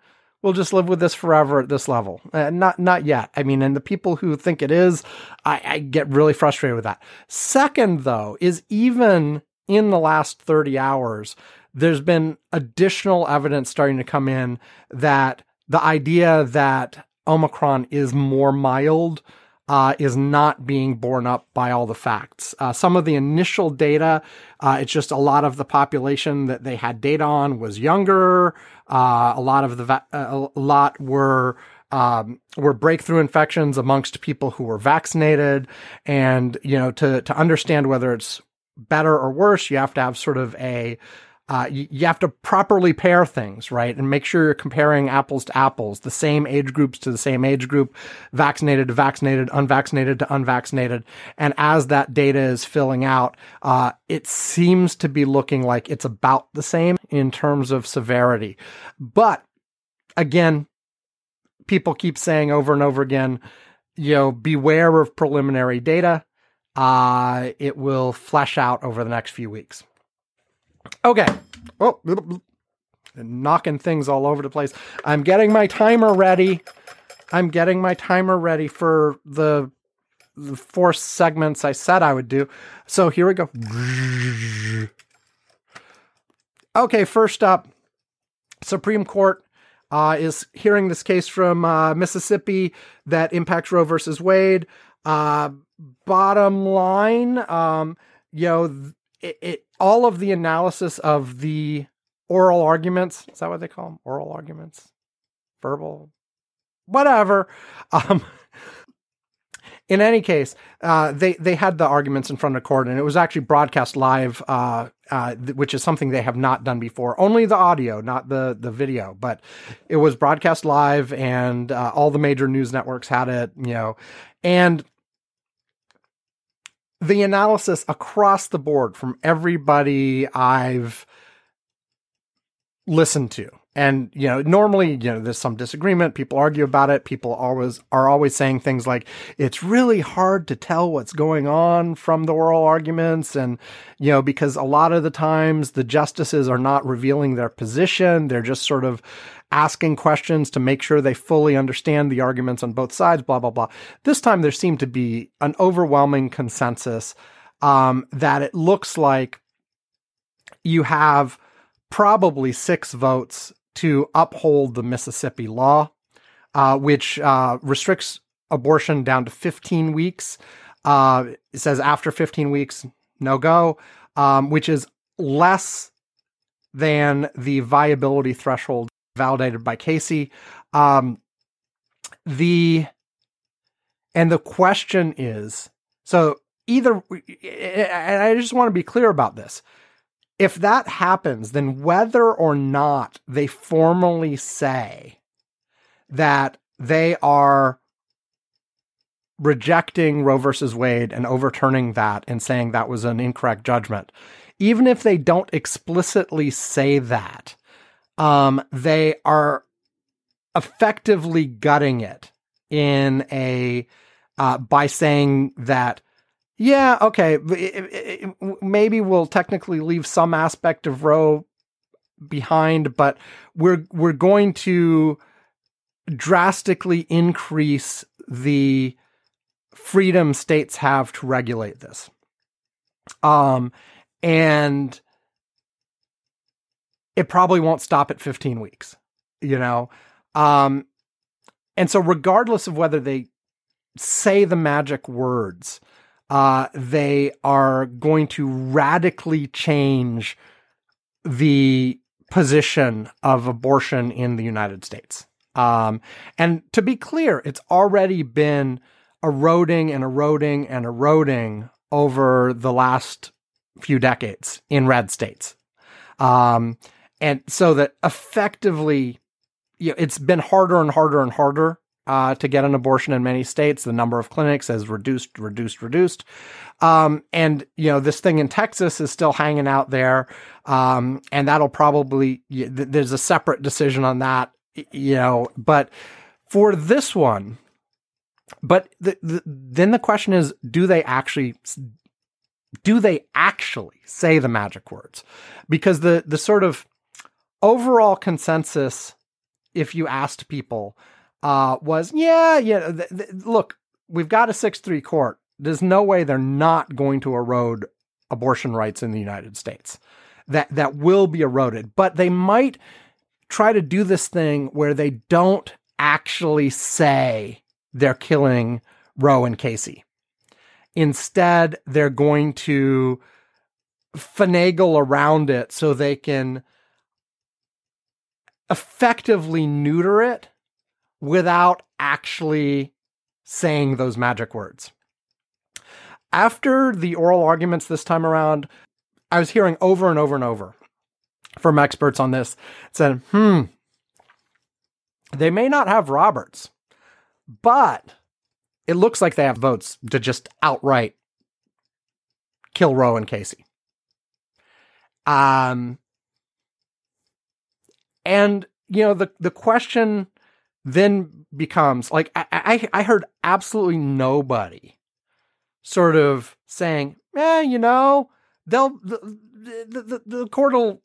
We'll just live with this forever at this level." Uh, not not yet. I mean, and the people who think it is, I, I get really frustrated with that. Second, though, is even in the last thirty hours, there's been additional evidence starting to come in that the idea that Omicron is more mild uh, is not being borne up by all the facts. Uh, some of the initial data, uh, it's just a lot of the population that they had data on was younger. Uh, a lot of the va- uh, a lot were um, were breakthrough infections amongst people who were vaccinated, and you know to to understand whether it's better or worse, you have to have sort of a uh, you, you, have to properly pair things, right? And make sure you're comparing apples to apples, the same age groups to the same age group, vaccinated to vaccinated, unvaccinated to unvaccinated. And as that data is filling out, uh, it seems to be looking like it's about the same in terms of severity. But again, people keep saying over and over again, you know, beware of preliminary data. Uh, it will flesh out over the next few weeks. Okay. Oh, knocking things all over the place. I'm getting my timer ready. I'm getting my timer ready for the, the four segments I said I would do. So here we go. Okay, first up, Supreme Court uh, is hearing this case from uh, Mississippi that impacts Roe versus Wade. Uh, bottom line, um, you know, it, it all of the analysis of the oral arguments is that what they call them oral arguments verbal whatever um in any case, uh, they they had the arguments in front of court, and it was actually broadcast live, uh, uh, th- which is something they have not done before. Only the audio, not the the video, but it was broadcast live, and uh, all the major news networks had it. You know, and the analysis across the board from everybody I've listened to. And you know, normally, you know, there's some disagreement, people argue about it, people always are always saying things like it's really hard to tell what's going on from the oral arguments and you know, because a lot of the times the justices are not revealing their position, they're just sort of asking questions to make sure they fully understand the arguments on both sides, blah, blah, blah. This time there seemed to be an overwhelming consensus um, that it looks like you have probably six votes to uphold the Mississippi law, uh, which uh, restricts abortion down to 15 weeks. Uh, it says after 15 weeks, no go, um, which is less than the viability threshold validated by Casey. Um, the and the question is so either and I just want to be clear about this. if that happens, then whether or not they formally say that they are rejecting Roe versus Wade and overturning that and saying that was an incorrect judgment, even if they don't explicitly say that, um, they are effectively gutting it in a uh, by saying that yeah okay it, it, it, maybe we'll technically leave some aspect of roe behind but we're we're going to drastically increase the freedom states have to regulate this. Um and it probably won't stop at 15 weeks you know um, and so, regardless of whether they say the magic words, uh, they are going to radically change the position of abortion in the United States. Um, and to be clear, it's already been eroding and eroding and eroding over the last few decades in red states. Um, and so that effectively you know, it's been harder and harder and harder uh, to get an abortion in many states. The number of clinics has reduced, reduced, reduced. Um, and, you know, this thing in Texas is still hanging out there. Um, and that'll probably, there's a separate decision on that, you know, but for this one, but the, the, then the question is, do they actually, do they actually say the magic words? Because the, the sort of overall consensus if you asked people, uh, was yeah, yeah. Th- th- look, we've got a six three court. There's no way they're not going to erode abortion rights in the United States. That that will be eroded, but they might try to do this thing where they don't actually say they're killing Roe and Casey. Instead, they're going to finagle around it so they can effectively neuter it without actually saying those magic words. After the oral arguments this time around, I was hearing over and over and over from experts on this said, hmm, they may not have Roberts, but it looks like they have votes to just outright kill Roe and Casey. Um, and you know the the question then becomes like I, I, I heard absolutely nobody sort of saying, "Yeah, you know, they'll the, the, the, the court will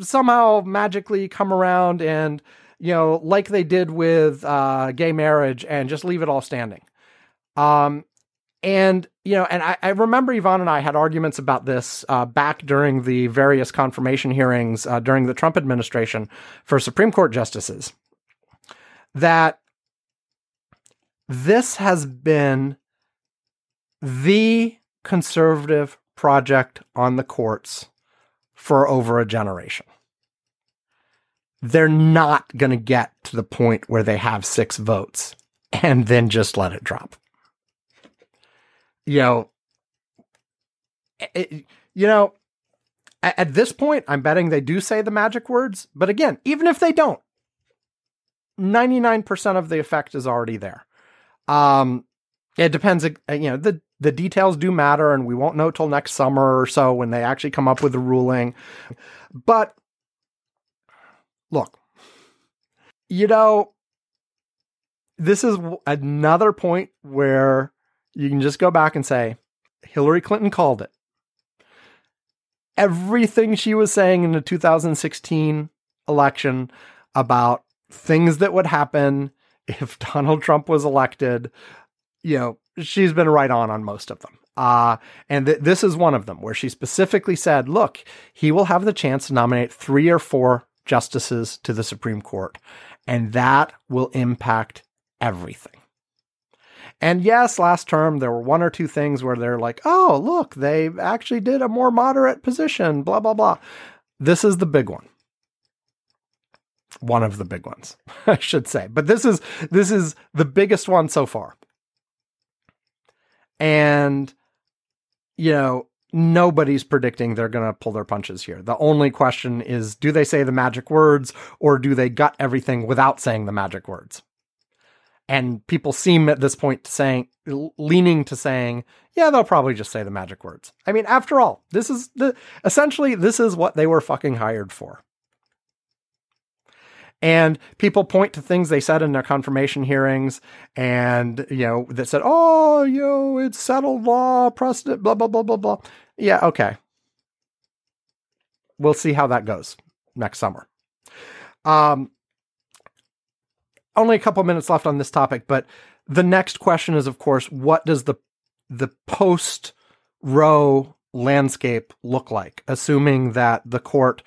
somehow magically come around and you know like they did with uh, gay marriage and just leave it all standing." Um, and, you know, and I, I, remember Ivan and I had arguments about this uh, back during the various confirmation hearings uh, during the Trump administration for Supreme Court justices. That this has been the conservative project on the courts for over a generation. They're not going to get to the point where they have six votes and then just let it drop you know, it, you know, at, at this point, I'm betting they do say the magic words. But again, even if they don't, 99% of the effect is already there. Um, it depends, uh, you know, the, the details do matter and we won't know till next summer or so when they actually come up with the ruling. But look, you know, this is another point where you can just go back and say, Hillary Clinton called it. Everything she was saying in the 2016 election about things that would happen if Donald Trump was elected, you know, she's been right on on most of them. Uh, and th- this is one of them where she specifically said, look, he will have the chance to nominate three or four justices to the Supreme Court, and that will impact everything. And yes, last term there were one or two things where they're like, oh, look, they actually did a more moderate position, blah, blah, blah. This is the big one. One of the big ones, I should say. But this is this is the biggest one so far. And you know, nobody's predicting they're going to pull their punches here. The only question is do they say the magic words or do they gut everything without saying the magic words? And people seem at this point saying, leaning to saying, yeah, they'll probably just say the magic words. I mean, after all, this is the essentially this is what they were fucking hired for. And people point to things they said in their confirmation hearings and, you know, that said, oh, you know, it's settled law, precedent, blah, blah, blah, blah, blah. Yeah, okay. We'll see how that goes next summer. Um, only a couple minutes left on this topic, but the next question is, of course, what does the the post Roe landscape look like, assuming that the court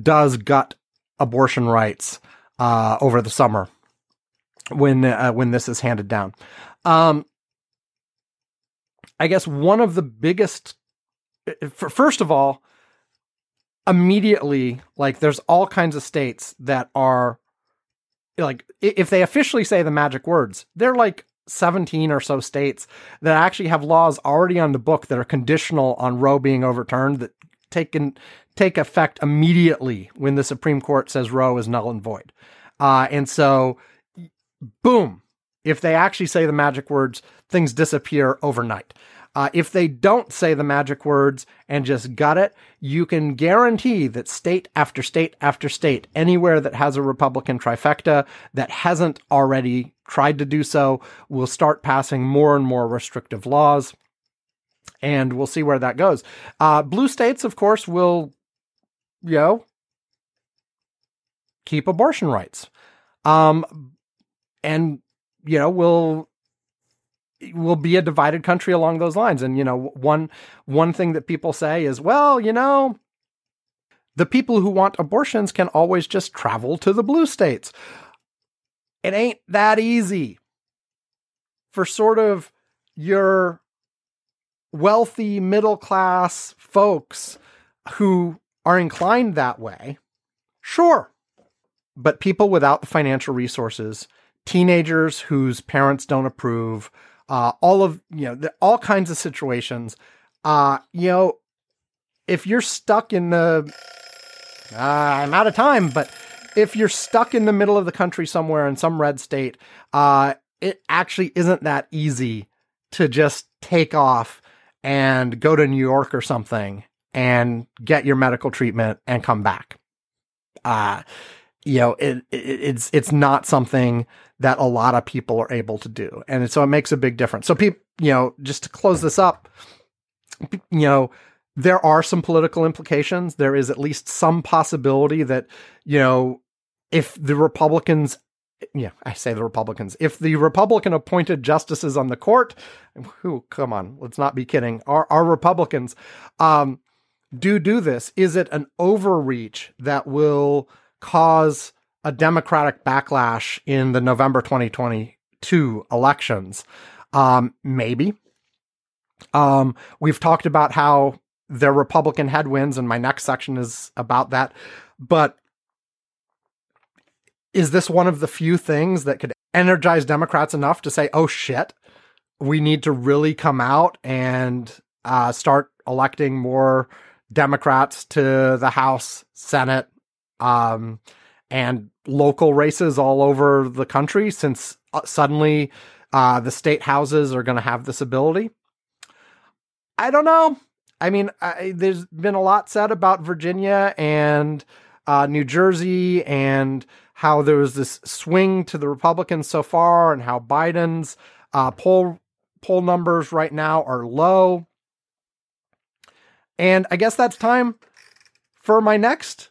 does gut abortion rights uh, over the summer when uh, when this is handed down. Um, I guess one of the biggest, first of all, immediately, like there's all kinds of states that are like if they officially say the magic words, they're like 17 or so states that actually have laws already on the book that are conditional on Roe being overturned that take in, take effect immediately when the Supreme Court says Roe is null and void. Uh, and so, boom, if they actually say the magic words, things disappear overnight. Uh, if they don't say the magic words and just gut it, you can guarantee that state after state after state, anywhere that has a Republican trifecta that hasn't already tried to do so, will start passing more and more restrictive laws. And we'll see where that goes. Uh, blue states, of course, will, you know, keep abortion rights. Um, and, you know, will will be a divided country along those lines. And you know, one one thing that people say is, well, you know, the people who want abortions can always just travel to the blue states. It ain't that easy for sort of your wealthy middle class folks who are inclined that way. Sure. But people without the financial resources, teenagers whose parents don't approve, uh, all of you know the, all kinds of situations. Uh, you know, if you're stuck in the, uh, I'm out of time, but if you're stuck in the middle of the country somewhere in some red state, uh, it actually isn't that easy to just take off and go to New York or something and get your medical treatment and come back. Uh, you know, it, it, it's it's not something that a lot of people are able to do, and so it makes a big difference. So, people, you know, just to close this up, you know, there are some political implications. There is at least some possibility that you know, if the Republicans yeah, I say the Republicans. If the Republican appointed justices on the court, who come on, let's not be kidding, are are Republicans, um, do do this, is it an overreach that will cause a Democratic backlash in the November 2022 elections? Um, maybe. Um, we've talked about how they're Republican headwinds, and my next section is about that. But is this one of the few things that could energize Democrats enough to say, oh shit, we need to really come out and uh, start electing more Democrats to the House, Senate, um, and local races all over the country since uh, suddenly uh, the state houses are going to have this ability. I don't know. I mean, I, there's been a lot said about Virginia and uh, New Jersey and how there was this swing to the Republicans so far and how Biden's uh, poll poll numbers right now are low. And I guess that's time for my next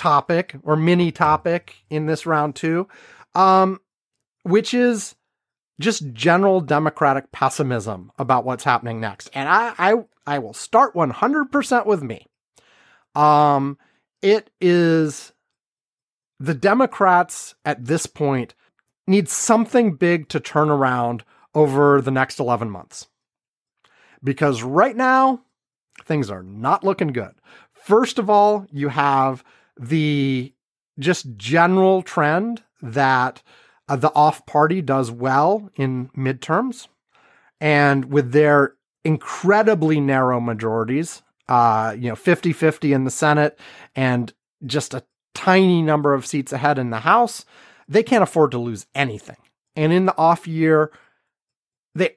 topic or mini topic in this round two, um, which is just general Democratic pessimism about what's happening next. And I, I, I will start 100% with me. Um, it is the Democrats at this point need something big to turn around over the next 11 months. Because right now, things are not looking good. First of all, you have the just general trend that uh, the off party does well in midterms. And with their incredibly narrow majorities, uh, you know, 50 50 in the Senate and just a tiny number of seats ahead in the House, they can't afford to lose anything. And in the off year, they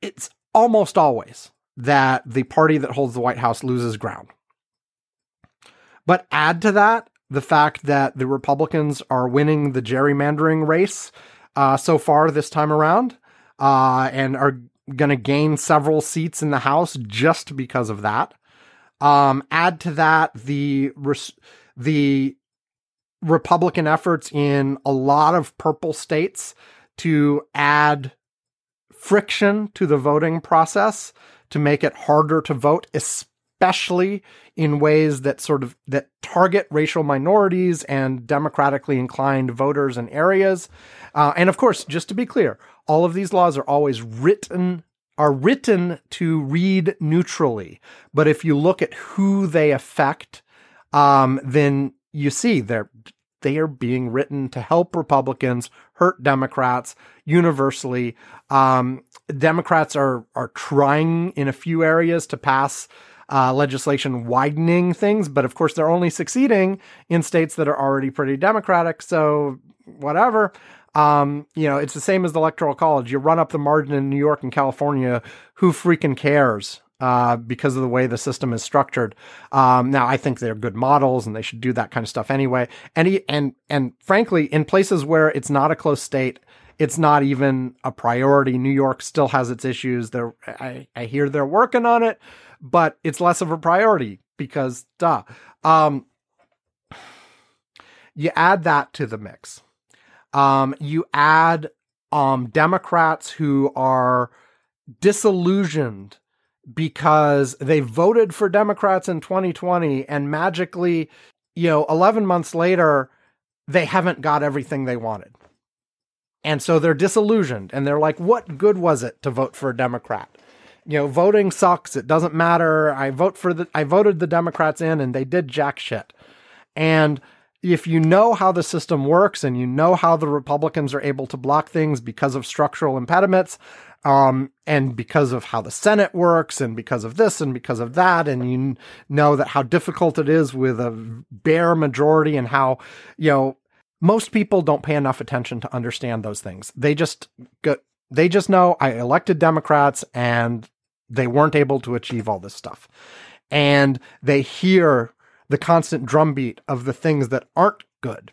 it's almost always that the party that holds the White House loses ground. But add to that the fact that the Republicans are winning the gerrymandering race uh, so far this time around uh, and are going to gain several seats in the House just because of that. Um, add to that the the Republican efforts in a lot of purple states to add friction to the voting process to make it harder to vote, especially in ways that sort of that target racial minorities and democratically inclined voters and areas. Uh, and of course, just to be clear, all of these laws are always written are written to read neutrally. But if you look at who they affect, um, then you see they're they are being written to help Republicans hurt Democrats universally. Um, Democrats are are trying in a few areas to pass uh, legislation widening things, but of course they're only succeeding in states that are already pretty Democratic. So whatever. Um, you know, it's the same as the electoral college. You run up the margin in New York and California. Who freaking cares? Uh, because of the way the system is structured. Um, now, I think they're good models, and they should do that kind of stuff anyway. And he, and and frankly, in places where it's not a close state, it's not even a priority. New York still has its issues. They're, I, I hear they're working on it, but it's less of a priority because, duh. Um, you add that to the mix. Um, you add um, Democrats who are disillusioned because they voted for Democrats in 2020 and magically, you know, 11 months later, they haven't got everything they wanted. And so they're disillusioned and they're like, what good was it to vote for a Democrat? You know, voting sucks. It doesn't matter. I vote for the, I voted the Democrats in and they did jack shit. And if you know how the system works and you know how the Republicans are able to block things because of structural impediments, um, and because of how the Senate works, and because of this, and because of that, and you know that how difficult it is with a bare majority, and how you know most people don't pay enough attention to understand those things. They just go, they just know I elected Democrats, and they weren't able to achieve all this stuff, and they hear the constant drumbeat of the things that aren't good.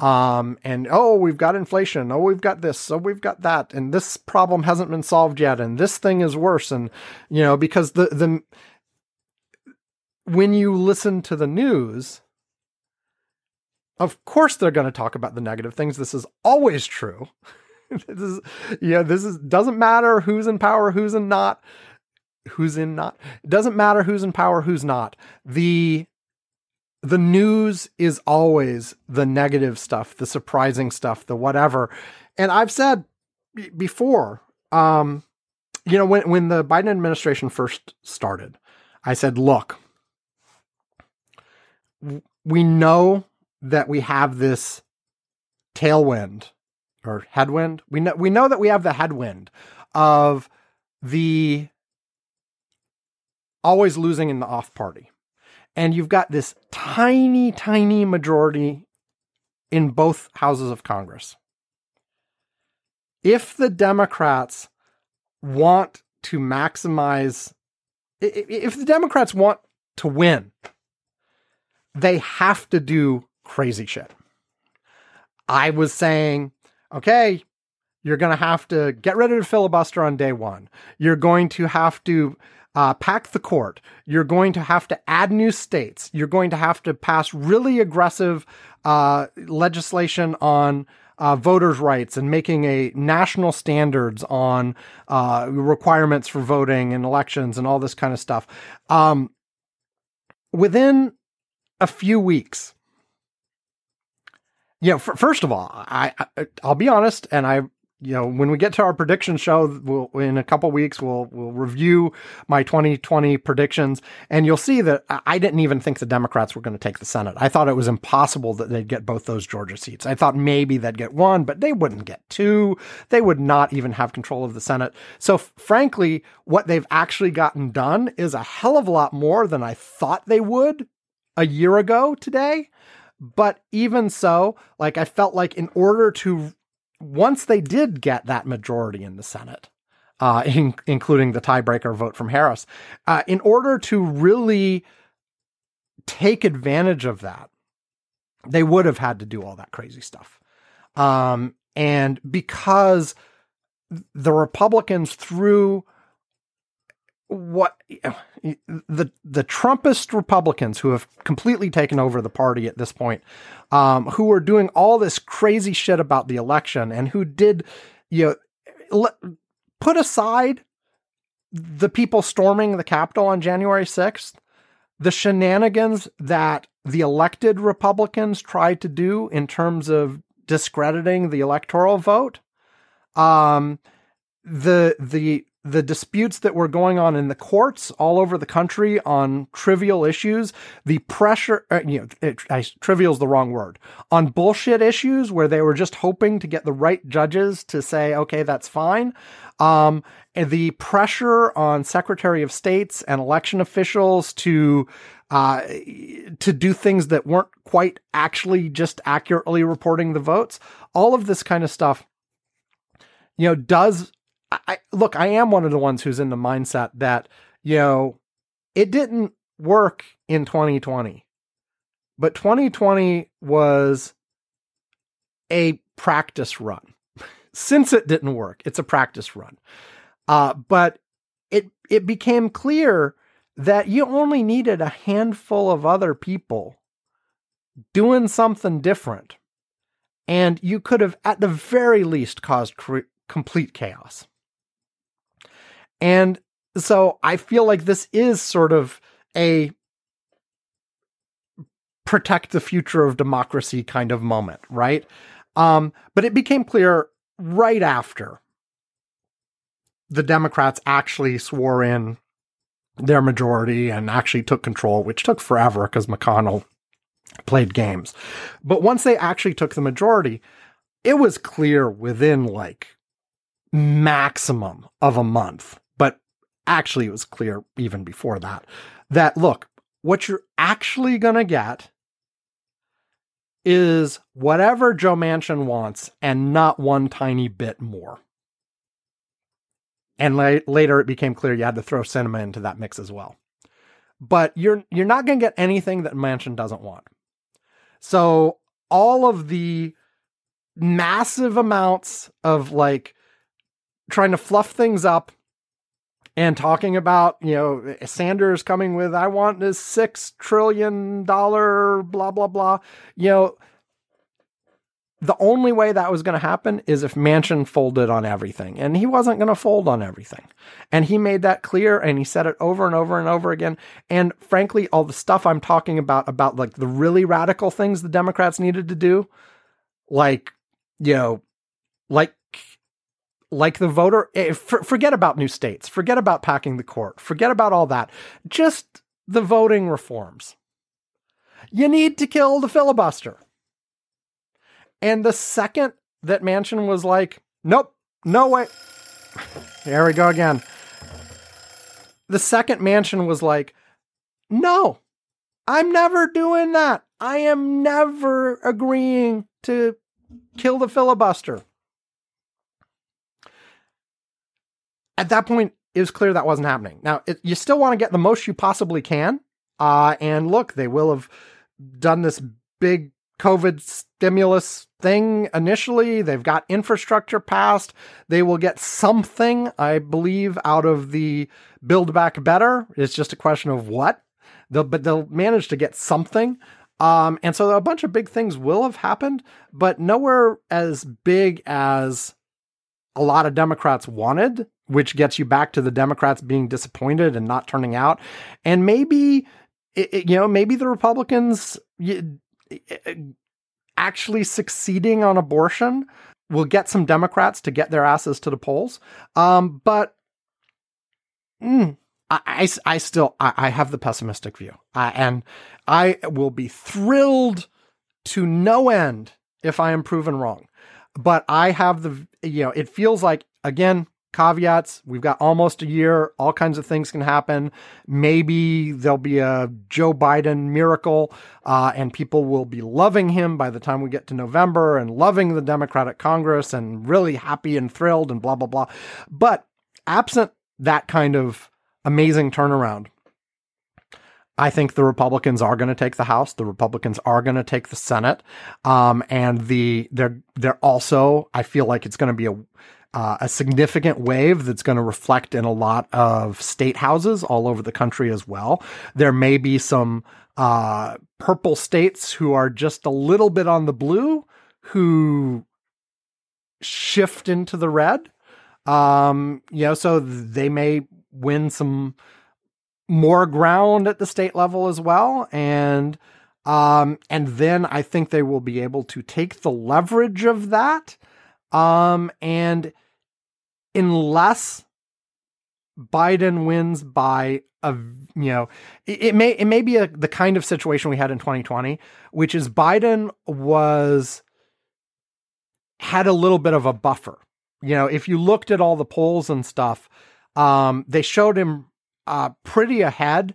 Um, and oh, we've got inflation. Oh, we've got this. Oh, we've got that. And this problem hasn't been solved yet. And this thing is worse. And, you know, because the, the, when you listen to the news, of course they're going to talk about the negative things. This is always true. this is, yeah, this is, doesn't matter who's in power, who's in not, who's in not. It doesn't matter who's in power, who's not. The, the news is always the negative stuff, the surprising stuff, the whatever. And I've said b- before, um, you know, when when the Biden administration first started, I said, look, we know that we have this tailwind or headwind. We know we know that we have the headwind of the always losing in the off party and you've got this tiny, tiny majority in both houses of Congress. If the Democrats want to maximize, if the Democrats want to win, they have to do crazy shit. I was saying, okay, you're going to have to get rid of the filibuster on day one. You're going to have to uh, pack the court. You're going to have to add new states. You're going to have to pass really aggressive uh, legislation on uh, voters' rights and making a national standards on uh, requirements for voting and elections and all this kind of stuff. Um, within a few weeks, you know, f- first of all, I, I will be honest, and I you know, when we get to our prediction show we'll, in a couple weeks, we'll we'll review my 2020 predictions, and you'll see that I didn't even think the Democrats were going to take the Senate. I thought it was impossible that they'd get both those Georgia seats. I thought maybe they'd get one, but they wouldn't get two. They would not even have control of the Senate. So, f- frankly, what they've actually gotten done is a hell of a lot more than I thought they would a year ago today. But even so, like I felt like in order to once they did get that majority in the Senate, uh, in, including the tiebreaker vote from Harris, uh, in order to really take advantage of that, they would have had to do all that crazy stuff. Um, and because the Republicans threw what the the Trumpist Republicans who have completely taken over the party at this point, um, who are doing all this crazy shit about the election and who did, you know, put aside the people storming the Capitol on January sixth, the shenanigans that the elected Republicans tried to do in terms of discrediting the electoral vote, um, the the the disputes that were going on in the courts all over the country on trivial issues, the pressure, uh, you know, it, I, trivial is the wrong word, on bullshit issues where they were just hoping to get the right judges to say, okay, that's fine. Um, the pressure on Secretary of States and election officials to uh, to do things that weren't quite actually just accurately reporting the votes, all of this kind of stuff, you know, does I look, I am one of the ones who's in the mindset that, you know, it didn't work in 2020. But 2020 was a practice run. Since it didn't work, it's a practice run. Uh, but it it became clear that you only needed a handful of other people doing something different, and you could have, at the very least, caused cre- complete chaos. And so I feel like this is sort of a protect the future of democracy kind of moment, right? Um, but it became clear right after the Democrats actually swore in their majority and actually took control, which took forever because McConnell played games. But once they actually took the majority, it was clear within like maximum of a month actually it was clear even before that that look, what you're actually going to get is whatever Joe Manchin wants and not one tiny bit more. And la- later it became clear you had to throw Sinema into that mix as well. But you're you're not going to get anything that Manchin doesn't want. So all of the massive amounts of like trying to fluff things up and talking about, you know, Sanders coming with, I want this six trillion dollar blah, blah, blah. You know, the only way that was going to happen is if Manchin folded on everything. And he wasn't going to fold on everything. And he made that clear and he said it over and over and over again. And frankly, all the stuff I'm talking about, about like the really radical things the Democrats needed to do, like, you know, like like the voter, eh, forget about new states, forget about packing the court, forget about all that. Just the voting reforms. You need to kill the filibuster. And the second that Manchin was like, nope, no way. There we go again. The second Manchin was like, no, I'm never doing that. I am never agreeing to kill the filibuster. At that point, it was clear that wasn't happening. Now, it, you still want to get the most you possibly can. Uh, and look, they will have done this big COVID stimulus thing initially. They've got infrastructure passed. They will get something, I believe, out of the Build Back Better. It's just a question of what. They'll, but they'll manage to get something. Um, and so a bunch of big things will have happened, but nowhere as big as a lot of Democrats wanted which gets you back to the Democrats being disappointed and not turning out. And maybe, it, you know, maybe the Republicans actually succeeding on abortion will get some Democrats to get their asses to the polls. Um, but mm, I, I, I, still I, I, have the pessimistic view, and I will be thrilled to no end if I am proven wrong. But I have the you know it feels like again caveats. We've got almost a year. All kinds of things can happen. Maybe there'll be a Joe Biden miracle, uh, and people will be loving him by the time we get to November and loving the Democratic Congress and really happy and thrilled and blah, blah, blah. But absent that kind of amazing turnaround, I think the Republicans are going to take the House. The Republicans are going to take the Senate, um, and the they're they're also. I feel like it's going to be a uh, a significant wave that's going to reflect in a lot of state houses all over the country as well. There may be some uh, purple states who are just a little bit on the blue who shift into the red. Um, you know, so they may win some more ground at the state level as well. And um, and then I think they will be able to take the leverage of that um, and unless Biden wins by a you know it, it may it may be a, the kind of situation we had in 2020 which is Biden was had a little bit of a buffer. You know if you looked at all the polls and stuff um, they showed him uh, pretty ahead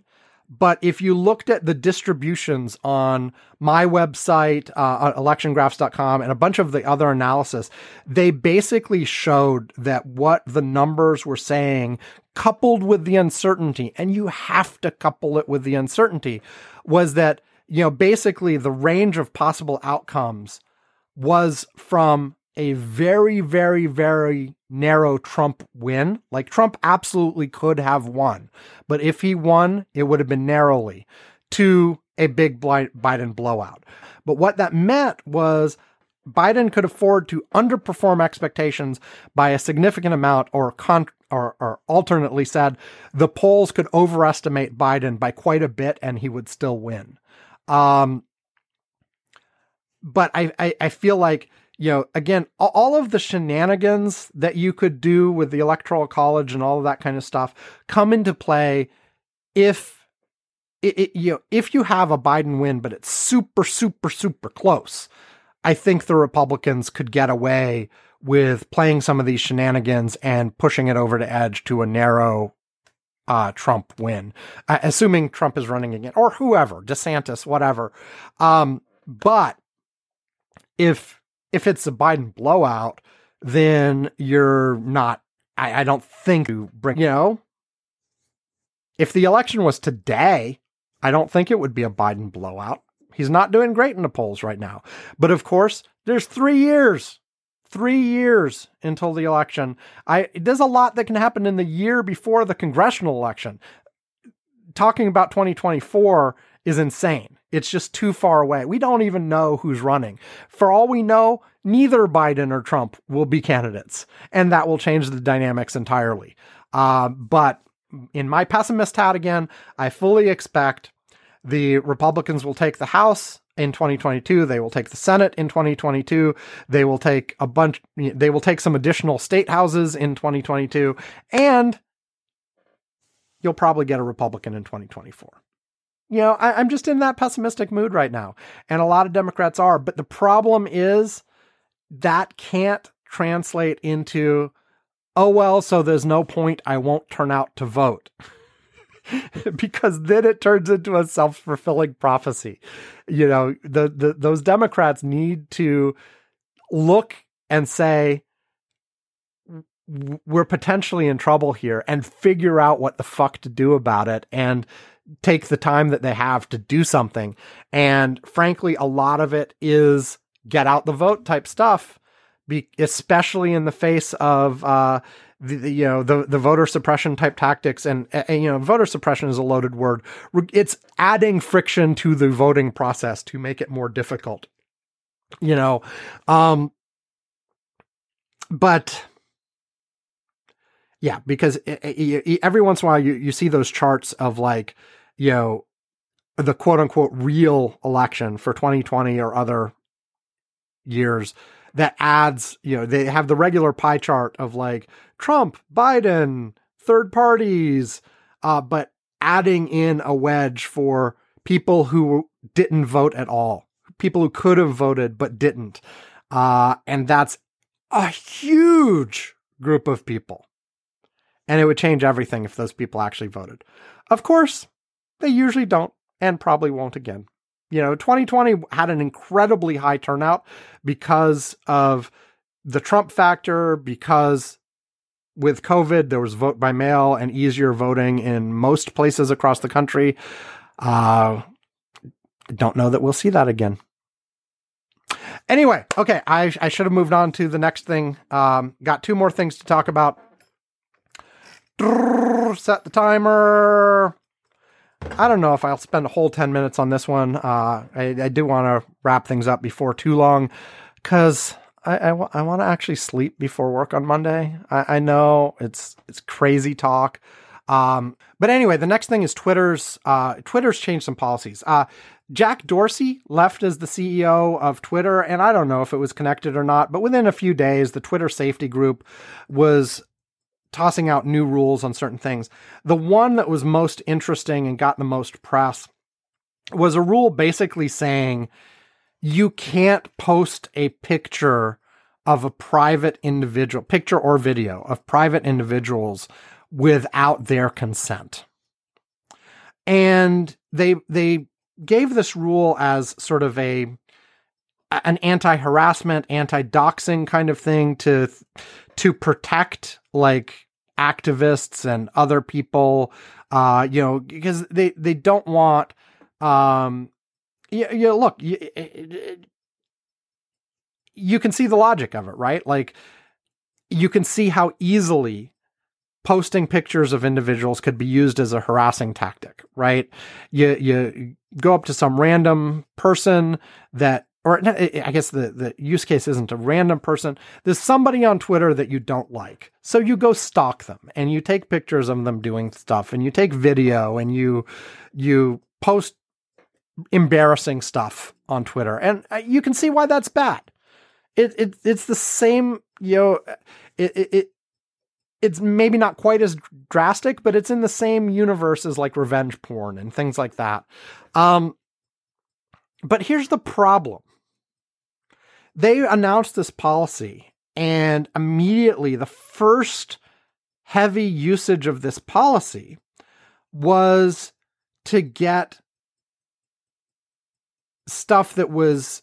but if you looked at the distributions on my website, uh, electiongraphs.com, and a bunch of the other analysis, they basically showed that what the numbers were saying, coupled with the uncertainty, and you have to couple it with the uncertainty, was that, you know, basically the range of possible outcomes was from a very, very, very narrow Trump win. Like Trump absolutely could have won, but if he won, it would have been narrowly to a big Biden blowout. But what that meant was Biden could afford to underperform expectations by a significant amount, or con- or, or alternately said, the polls could overestimate Biden by quite a bit, and he would still win. Um, but I, I, I feel like you know, again, all of the shenanigans that you could do with the electoral college and all of that kind of stuff come into play if it, it, you know, if you have a Biden win, but it's super, super, super close. I think the Republicans could get away with playing some of these shenanigans and pushing it over to edge to a narrow uh, Trump win, uh, assuming Trump is running again or whoever, DeSantis, whatever. Um, but if if it's a Biden blowout, then you're not. I, I don't think you bring. You know, if the election was today, I don't think it would be a Biden blowout. He's not doing great in the polls right now. But of course, there's three years, three years until the election. I there's a lot that can happen in the year before the congressional election. Talking about 2024 is insane. It's just too far away. We don't even know who's running. For all we know, neither Biden or Trump will be candidates, and that will change the dynamics entirely. Uh, but in my pessimist hat again, I fully expect the Republicans will take the House in 2022. They will take the Senate in 2022. They will take a bunch, they will take some additional state houses in 2022. And you'll probably get a Republican in 2024 you know, I, am just in that pessimistic mood right now. And a lot of Democrats are. But the problem is that can't translate into, oh, well, so there's no point. I won't turn out to vote. because then it turns into a self fulfilling prophecy. You know, the, the those Democrats need to look and say, we're potentially in trouble here and figure out what the fuck to do about it and take the time that they have to do something. And frankly, a lot of it is get out the vote type stuff, especially in the face of, uh, the, the, you know the the voter suppression type tactics. And, and, you know voter suppression is a loaded word. It's adding friction to the voting process to make it more difficult you know? Um but yeah because it, it, every once in a while you, you see those charts of like you know, the quote unquote real election for 2020 or other years. that adds, you know, they have the regular pie chart of like Trump, Biden, third parties, uh, but adding in a wedge for people who didn't vote at all, people who could have voted but didn't. Uh, and that's a huge group of people. And it would change everything if those people actually voted. Of course, they usually don't and probably won't again. You know, 2020 had an incredibly high turnout because of the Trump factor, because with COVID, there was vote by mail and easier voting in most places across the country. Uh, don't know that we'll see that again. Anyway, okay, I, I should have moved on to the next thing. Um, got two more things to talk about. Set the timer. I don't know if I'll spend a whole 10 minutes on this one. Uh, I, I do want to wrap things up before too long because I, I, w- I want to actually sleep before work on Monday. I, I know it's it's crazy talk. Um, but anyway, the next thing is Twitter's uh, Twitter's changed some policies. Uh, Jack Dorsey left as the CEO of Twitter, and I don't know if it was connected or not, but within a few days, the Twitter safety group was tossing out new rules on certain things. The one that was most interesting and got the most press was a rule basically saying you can't post a picture of a private individual, picture or video of private individuals without their consent. And they they gave this rule as sort of a an anti-harassment, anti-doxing kind of thing to to protect like activists and other people uh you know because they they don't want um yeah, yeah look you, you can see the logic of it right? Like you can see how easily posting pictures of individuals could be used as a harassing tactic right? You you go up to some random person that or I guess the, the use case isn't a random person. There's somebody on Twitter that you don't like. So you go stalk them and you take pictures of them doing stuff and you take video and you, you post embarrassing stuff on Twitter. And uh, you can see why that's bad. It, it, it's the same, you know, it, it, it it's maybe not quite as drastic, but it's in the same universe as like revenge porn and things like that. Um, but here's the problem. They announced this policy, and immediately the first heavy usage of this policy was to get stuff that was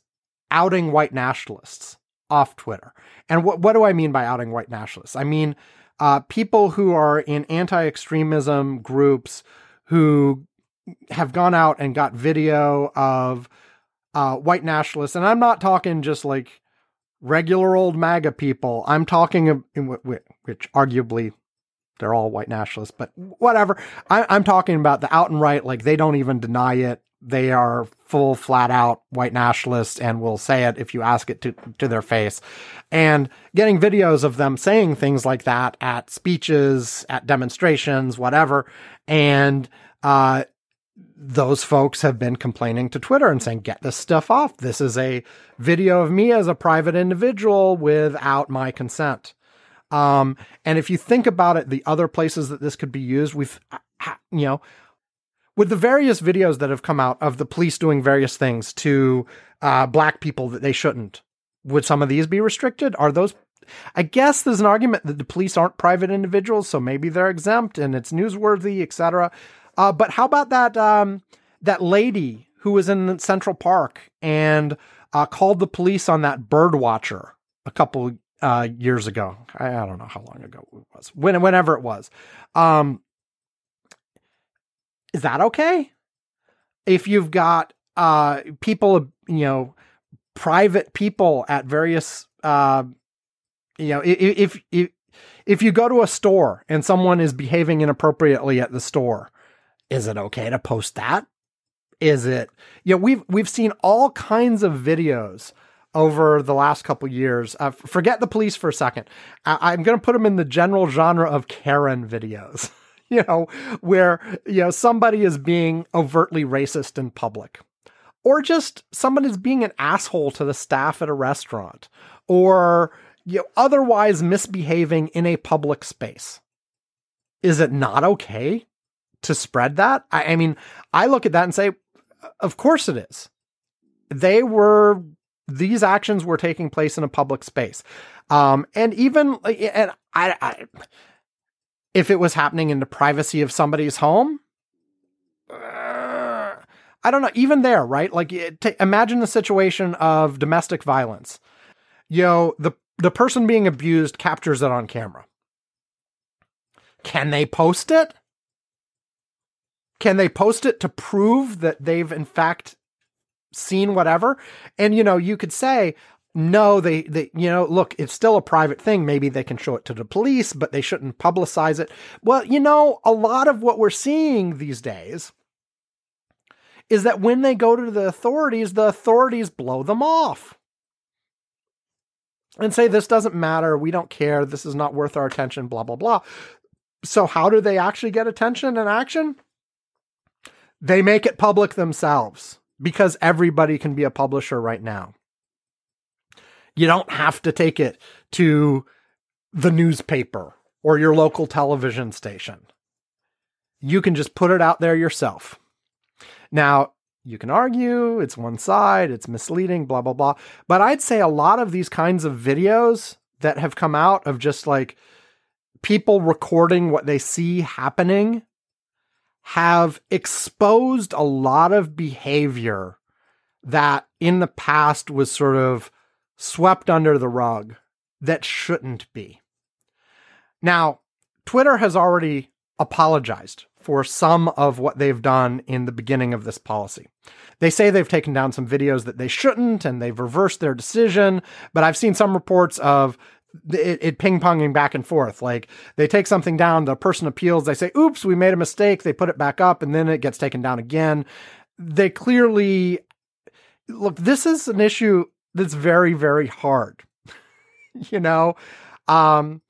outing white nationalists off Twitter. And what what do I mean by outing white nationalists? I mean uh, people who are in anti-extremism groups who have gone out and got video of uh, white nationalists, and I'm not talking just like regular old MAGA people. I'm talking which arguably they're all white nationalists, but whatever. I, am talking about the out and right, like they don't even deny it. They are full, flat out white nationalists and will say it if you ask it to, to their face. And getting videos of them saying things like that at speeches, at demonstrations, whatever. And, uh, those folks have been complaining to Twitter and saying, get this stuff off. This is a video of me as a private individual without my consent. Um, and if you think about it, the other places that this could be used, we've, you know, with the various videos that have come out of the police doing various things to uh, black people that they shouldn't, would some of these be restricted? Are those I guess there's an argument that the police aren't private individuals, so maybe they're exempt and it's newsworthy, etc. Uh, but how about that um, that lady who was in Central Park and uh, called the police on that bird watcher a couple uh, years ago? I, I, don't know how long ago it was. When, whenever it was. Um, is that okay? If you've got uh, people, you know, private people at various, uh, you know, if, if if you go to a store and someone is behaving inappropriately at the store, is it okay to post that? Is it, you know, we've, we've seen all kinds of videos over the last couple years. Uh, forget the police for a second. I, am going to put them in the general genre of Karen videos, you know, where, you know, somebody is being overtly racist in public or just somebody's being an asshole to the staff at a restaurant or you know, otherwise misbehaving in a public space. Is it not okay to spread that? I, I mean, I look at that and say, of course it is. They were these actions were taking place in a public space. Um, and even and I, I, if it was happening in the privacy of somebody's home, uh, I don't know. Even there, right? Like, t- imagine the situation of domestic violence. You know, the the person being abused captures it on camera. Can they post it? Can they post it to prove that they've in fact seen whatever? And you know, you could say, no, they, they, you know, look, it's still a private thing. Maybe they can show it to the police, but they shouldn't publicize it. Well, you know, a lot of what we're seeing these days is that when they go to the authorities, the authorities blow them off and say, this doesn't matter. We don't care. This is not worth our attention, blah, blah, blah. So, how do they actually get attention and action? They make it public themselves because everybody can be a publisher right now. You don't have to take it to the newspaper or your local television station. You can just put it out there yourself. Now, you can argue it's one side, it's misleading, blah, blah, blah. But I'd say a lot of these kinds of videos that have come out of just like people recording what they see happening have exposed a lot of behavior that in the past was sort of swept under the rug that shouldn't be. Now, Twitter has already apologized for some of what they've done in the beginning of this policy. They say they've taken down some videos that they shouldn't and they've reversed their decision, but I've seen some reports of it, it ping ponging back and forth. Like they take something down, the person appeals, they say, oops, we made a mistake, they put it back up, and then it gets taken down again. They clearly look, this is an issue that's very, very hard. you know, um,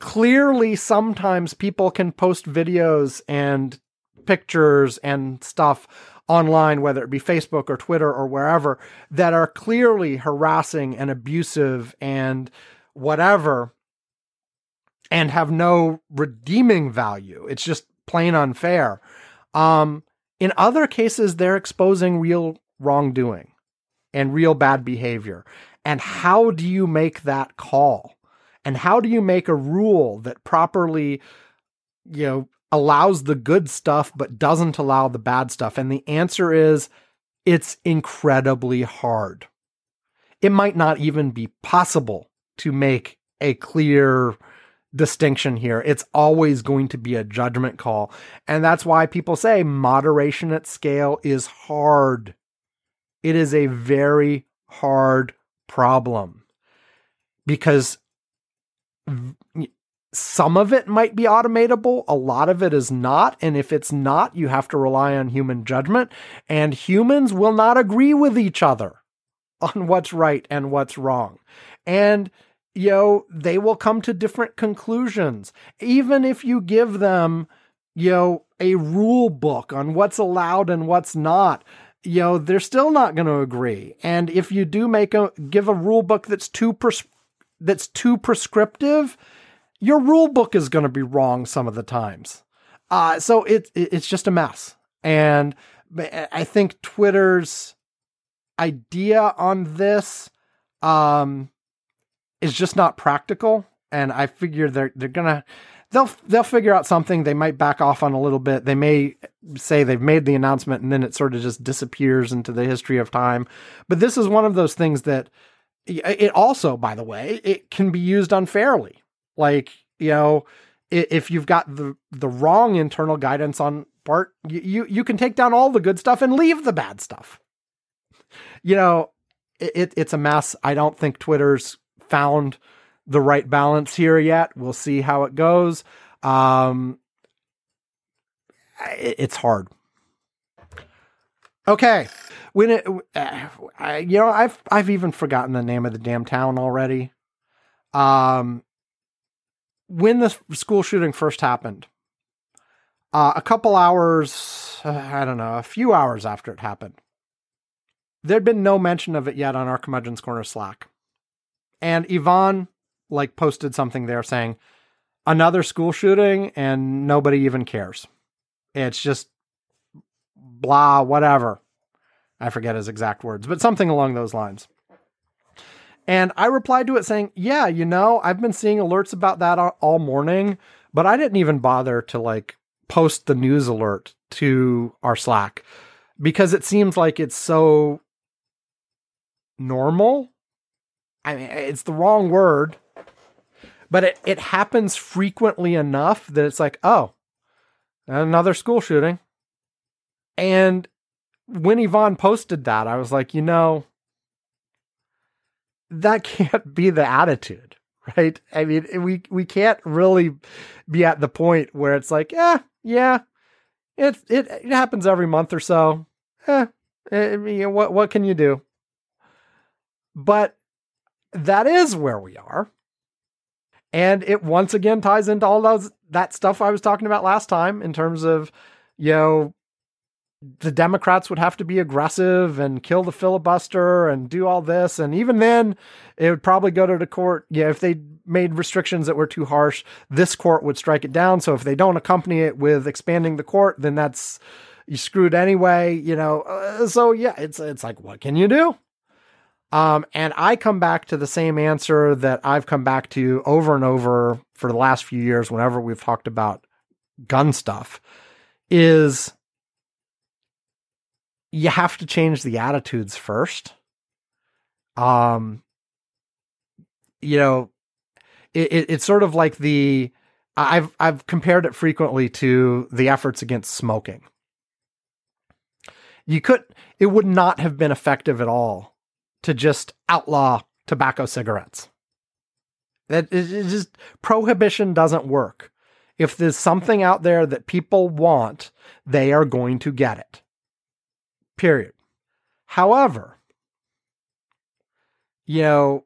clearly sometimes people can post videos and pictures and stuff online, whether it be Facebook or Twitter or wherever, that are clearly harassing and abusive and whatever, and have no redeeming value. It's just plain unfair. Um, in other cases, they're exposing real wrongdoing and real bad behavior. And how do you make that call? And how do you make a rule that properly, you know, allows the good stuff but doesn't allow the bad stuff? And the answer is it's incredibly hard. It might not even be possible to make a clear distinction here. It's always going to be a judgment call. And that's why people say moderation at scale is hard. It is a very hard problem because some of it might be automatable, a lot of it is not. And if it's not, you have to rely on human judgment. And humans will not agree with each other on what's right and what's wrong. And you know, they will come to different conclusions. Even if you give them, you know, a rule book on what's allowed and what's not, you know, they're still not going to agree. And if you do make a give a rule book that's too that's too prescriptive, your rule book is going to be wrong some of the times. Uh, so it, it it's just a mess. And I think Twitter's idea on this um, is just not practical. And I figure they're they're gonna they'll they'll figure out something. They might back off on a little bit. They may say they've made the announcement and then it sort of just disappears into the history of time. But this is one of those things that it also, by the way, it can be used unfairly. Like you know, if you've got the the wrong internal guidance on part, you you can take down all the good stuff and leave the bad stuff. You know, it, it's a mess. I don't think Twitter's found the right balance here yet. We'll see how it goes. Um, it, it's hard. Okay, when it, uh, I, you know, I've I've even forgotten the name of the damn town already. Um, when the school shooting first happened, uh, a couple hours, uh, I don't know, a few hours after it happened, there'd been no mention of it yet on our curmudgeon's corner slack and Ivan like posted something there saying another school shooting and nobody even cares it's just blah whatever i forget his exact words but something along those lines and i replied to it saying yeah you know i've been seeing alerts about that all, morning but i didn't even bother to like post the news alert to our slack because it seems like it's so normal. I mean, it's the wrong word, but it, it happens frequently enough that it's like, oh, another school shooting. And when Ivan posted that, I was like, you know, that can't be the attitude, right? I mean, we we can't really be at the point where it's like, yeah, yeah, it it, it happens every month or so. Eh, what what can you do? But that is where we are. And it once again ties into all those that stuff I was talking about last time in terms of, you know, the Democrats would have to be aggressive and kill the filibuster and do all this. And even then, it would probably go to the court. Yeah, if they made restrictions that were too harsh, this court would strike it down. So if they don't accompany it with expanding the court, then that's you screwed anyway. You know, uh, so yeah, it's it's like what can you do? Um, and I come back to the same answer that I've come back to over and over for the last few years whenever we've talked about gun stuff is you have to change the attitudes first. Um, you know, it, it, it's sort of like the I've I've compared it frequently to the efforts against smoking. You could it would not have been effective at all to just outlaw tobacco cigarettes. That just prohibition doesn't work. If there's something out there that people want, they are going to get it. Period. However, you know,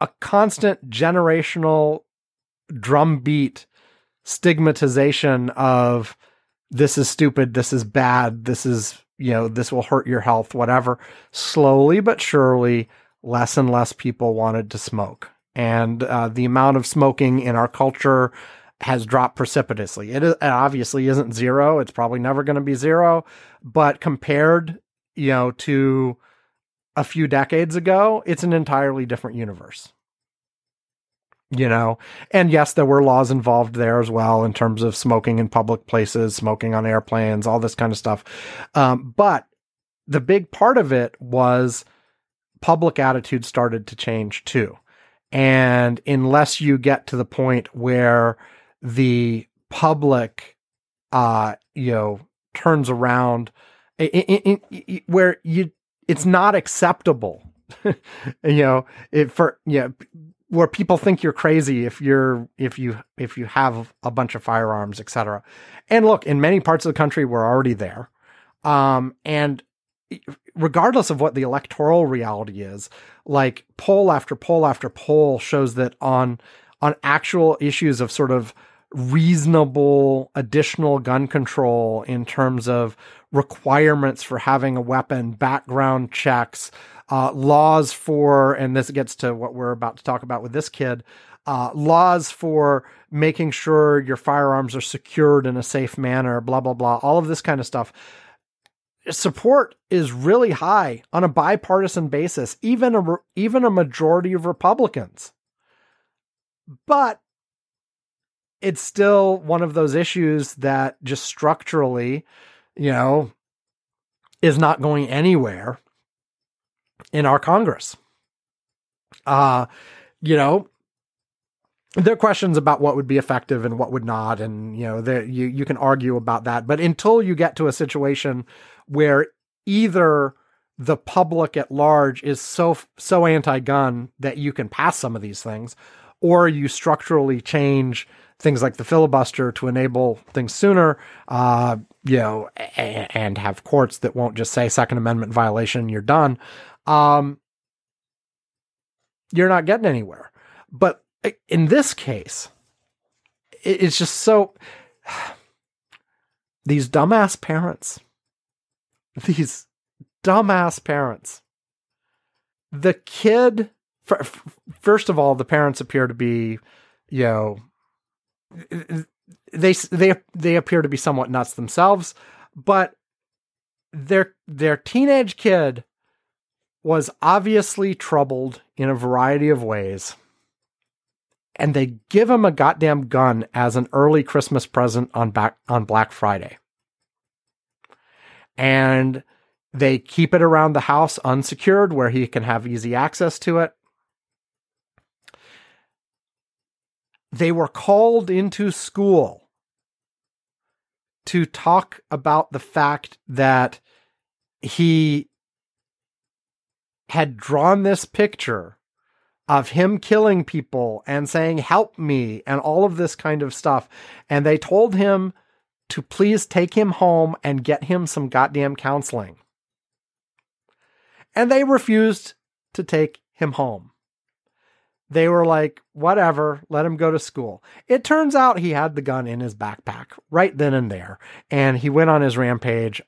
a constant generational drumbeat stigmatization of this is stupid, this is bad, this is you know, this will hurt your health, whatever. Slowly but surely, less and less people wanted to smoke. And uh, the amount of smoking in our culture has dropped precipitously. It, is, it obviously isn't zero. It's probably never going to be zero. But compared, you know, to a few decades ago, it's an entirely different universe you know? And yes there were laws involved there as well in terms of smoking in public places smoking on airplanes all this kind of stuff. Um, but the big part of it was public attitude started to change too. And unless you get to the point where the public uh you know turns around where you it's not acceptable you know it for you know where people think you're crazy if you're if you if you have a bunch of firearms, etc. And look, in many parts of the country, we're already there. Um, and regardless of what the electoral reality is, like poll after poll after poll shows that on on actual issues of sort of reasonable additional gun control in terms of requirements for having a weapon, background checks, uh, laws for, and this gets to what we're about to talk about with this kid, uh, laws for making sure your firearms are secured in a safe manner, blah, blah, blah, all of this kind of stuff. Support is really high on a bipartisan basis, even a, even a majority of Republicans. But it's still one of those issues that just structurally, you know, is not going anywhere in our Congress. Uh, you know, there are questions about what would be effective and what would not, and you know, there you you can argue about that. But until you get to a situation where either the public at large is so so anti-gun that you can pass some of these things, or you structurally change things like the filibuster to enable things sooner, uh, you know, and, and have courts that won't just say Second Amendment violation, you're done um, you're not getting anywhere. But in this case, it's just so these dumbass parents, these dumbass parents. The kid, first of all, the parents appear to be, you know, they they they appear to be somewhat nuts themselves, but their their teenage kid was obviously troubled in a variety of ways. And they give him a goddamn gun as an early Christmas present on back on Black Friday. And they keep it around the house unsecured where he can have easy access to it. They were called into school to talk about the fact that he had drawn this picture of him killing people and saying, Help me, and all of this kind of stuff. And they told him to please take him home and get him some goddamn counseling. And they refused to take him home. They were like, whatever, let him go to school. It turns out he had the gun in his backpack right then and there, and he went on his rampage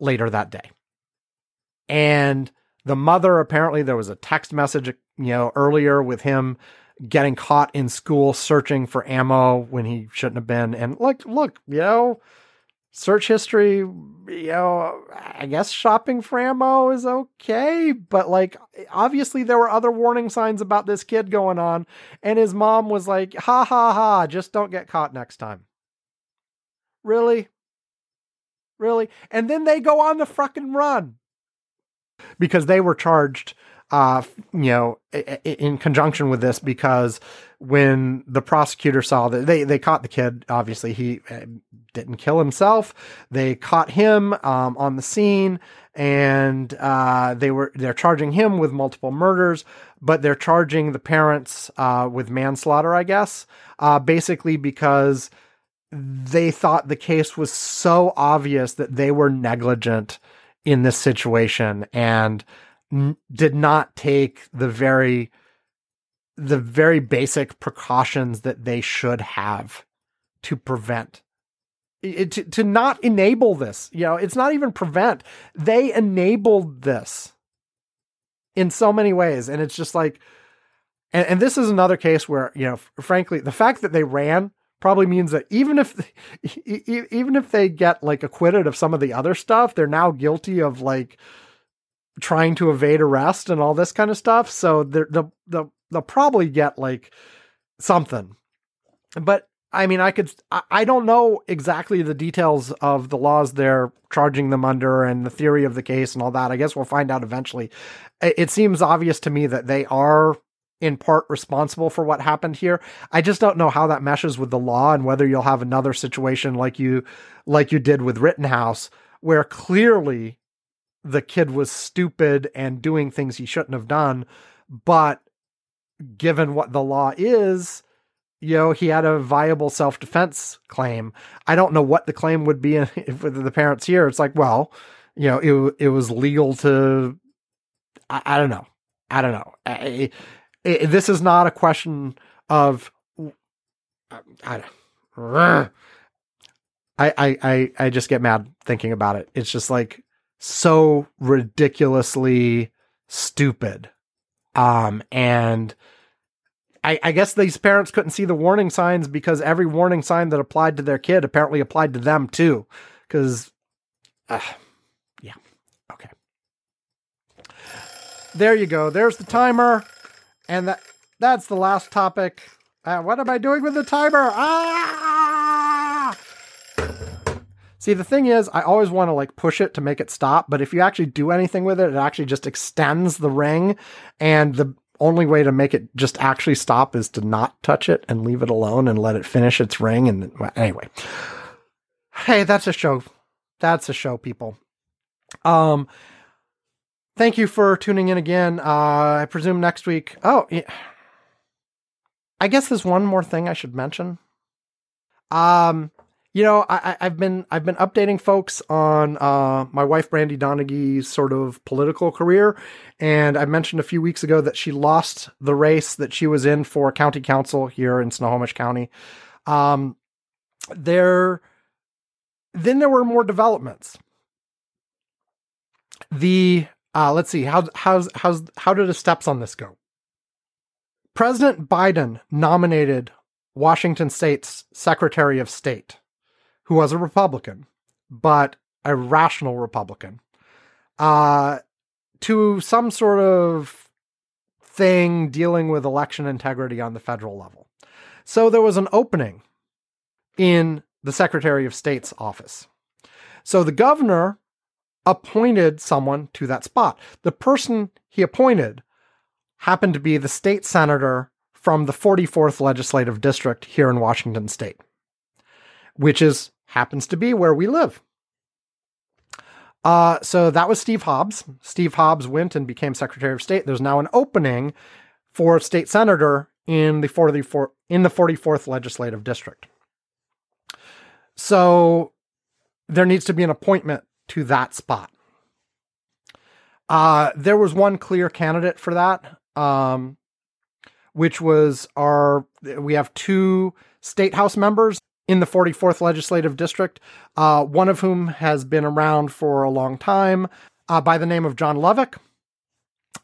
later that day. And the mother, apparently, there was a text message, you know, earlier with him getting caught in school searching for ammo when he shouldn't have been. And like, look, you know, search history, you know, I guess shopping for ammo is okay, but like, obviously there were other warning signs about this kid going on. And his mom was like, ha ha ha, just don't get caught next time. Really? Really? And then they go on the fucking run because they were charged uh, you know, in conjunction with this, because when the prosecutor saw that they, they caught the kid, obviously he uh, didn't kill himself. They caught him um, on the scene, and uh, they were they're charging him with multiple murders, but they're charging the parents uh, with manslaughter, I guess, uh, basically because they thought the case was so obvious that they were negligent in this situation and n- did not take the very the very basic precautions that they should have to prevent. It, to, to not enable this you know it's not even prevent. They enabled this in so many ways. And it's just like and, and this is another case where you know frankly the fact that they ran probably means that even if even if they get like acquitted of some of the other stuff, they're now guilty of like trying to evade arrest and all this kind of stuff. So they'll they'll they'll probably get like something. But I mean, I could I don't know exactly the details of the laws they're charging them under and the theory of the case and all that. I guess we'll find out eventually. It seems obvious to me that they are in part responsible for what happened here. I just don't know how that meshes with the law and whether you'll have another situation like you like you did with Rittenhouse where clearly the kid was stupid and doing things he shouldn't have done, but given what the law is, you know, he had a viable self-defense claim. I don't know what the claim would be if the parents here. It's like, well, you know, it it was legal to I, I don't know. I don't know. I, it, this is not a question of I, I, I, I just get mad thinking about it. It's just like so ridiculously stupid. Um, and I, I guess these parents couldn't see the warning signs because every warning sign that applied to their kid apparently applied to them too. Because, uh, yeah, okay. There you go. There's the timer. And that that's the last topic. Uh, what am I doing with the timer? Ah! See, the thing is, I always want to like push it to make it stop, but if you actually do anything with it, it actually just extends the ring. And the only way to make it just actually stop is to not touch it and leave it alone and let it finish its ring. And well, anyway, hey, that's a show. That's a show, people. Um, thank you for tuning in again. Uh, I presume next week. Oh, yeah. I guess there's one more thing I should mention. Um, you know, I, have been I've been updating folks on uh, my wife Brandy Donaghy's sort of political career, and I mentioned a few weeks ago that she lost the race that she was in for county council here in Snohomish County. Um, there, then there were more developments the uh, let's see how how's how's how do the steps on this go? President Biden nominated Washington State's Secretary of State, who was a Republican, but a rational Republican, uh, to some sort of thing dealing with election integrity on the federal level. So there was an opening in the Secretary of State's office. So the governor appointed someone to that spot. The person he appointed happened to be the state senator from the 44th legislative district here in Washington state, which is happens to be where we live. Uh, so that was Steve Hobbs. Steve Hobbs went and became Secretary of State. There's now an opening for state senator in the 44 in the 44th legislative district. So there needs to be an appointment to that spot. Uh, there was one clear candidate for that, um, which was our. We have two state house members in the 44th legislative district, uh, one of whom has been around for a long time, uh, by the name of John Lovick.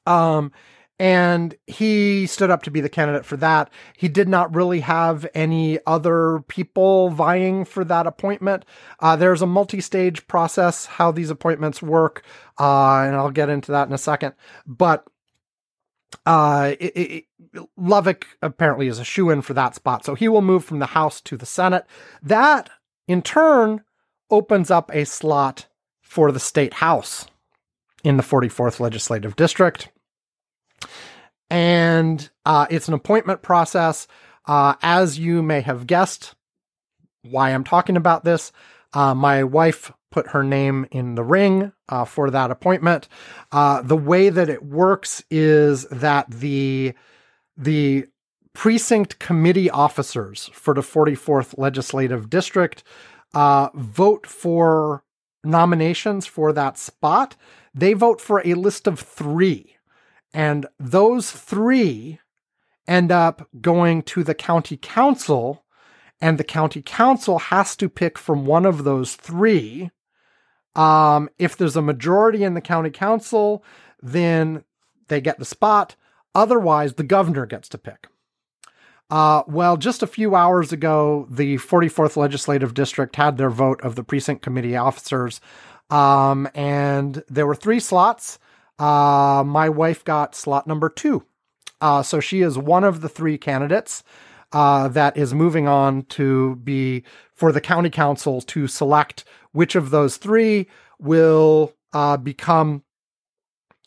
Um, and he stood up to be the candidate for that. He did not really have any other people vying for that appointment. Uh, there's a multi stage process how these appointments work, uh, and I'll get into that in a second. But uh, it, it, Lovick apparently is a shoe in for that spot. So he will move from the House to the Senate. That, in turn, opens up a slot for the state House in the 44th Legislative District and uh, it's an appointment process. Uh, as you may have guessed, why I'm talking about this, uh, my wife put her name in the ring uh, for that appointment. Uh, the way that it works is that the the precinct committee officers for the 44th legislative district uh, vote for nominations for that spot. They vote for a list of three. And those three end up going to the county council, and the county council has to pick from one of those three. Um, if there's a majority in the county council, then they get the spot. Otherwise, the governor gets to pick. Uh, well, just a few hours ago, the 44th Legislative District had their vote of the precinct committee officers, um, and there were three slots. Uh, my wife got slot number two. Uh, so she is one of the three candidates uh, that is moving on to be for the county council to select which of those three will uh, become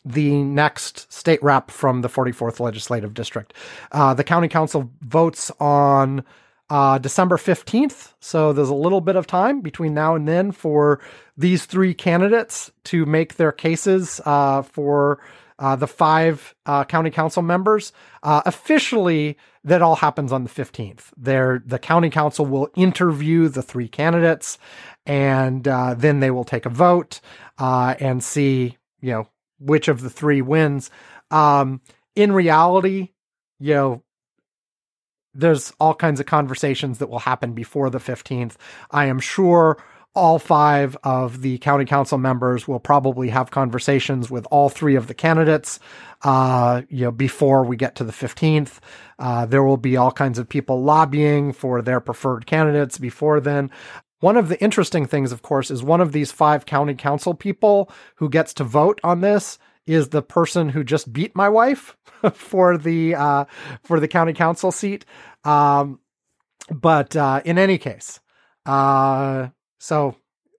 the next state rep from the 44th legislative district. Uh, the county council votes on uh, December 15th. So there's a little bit of time between now and then for these three candidates to make their cases uh, for uh, the five uh, county council members. Uh, officially, that all happens on the 15th. There, the county council will interview the three candidates, and uh, then they will take a vote and see, you know, which of the three wins. Um, in reality, you know, there's all kinds of conversations that will happen before the 15th. I am sure all five of the county council members will probably have conversations with all three of the candidates uh, you know before we get to the 15th uh, there will be all kinds of people lobbying for their preferred candidates before then one of the interesting things of course is one of these five county council people who gets to vote on this is the person who just beat my wife for the uh, for the county council seat. Um, but uh, in any case, uh, so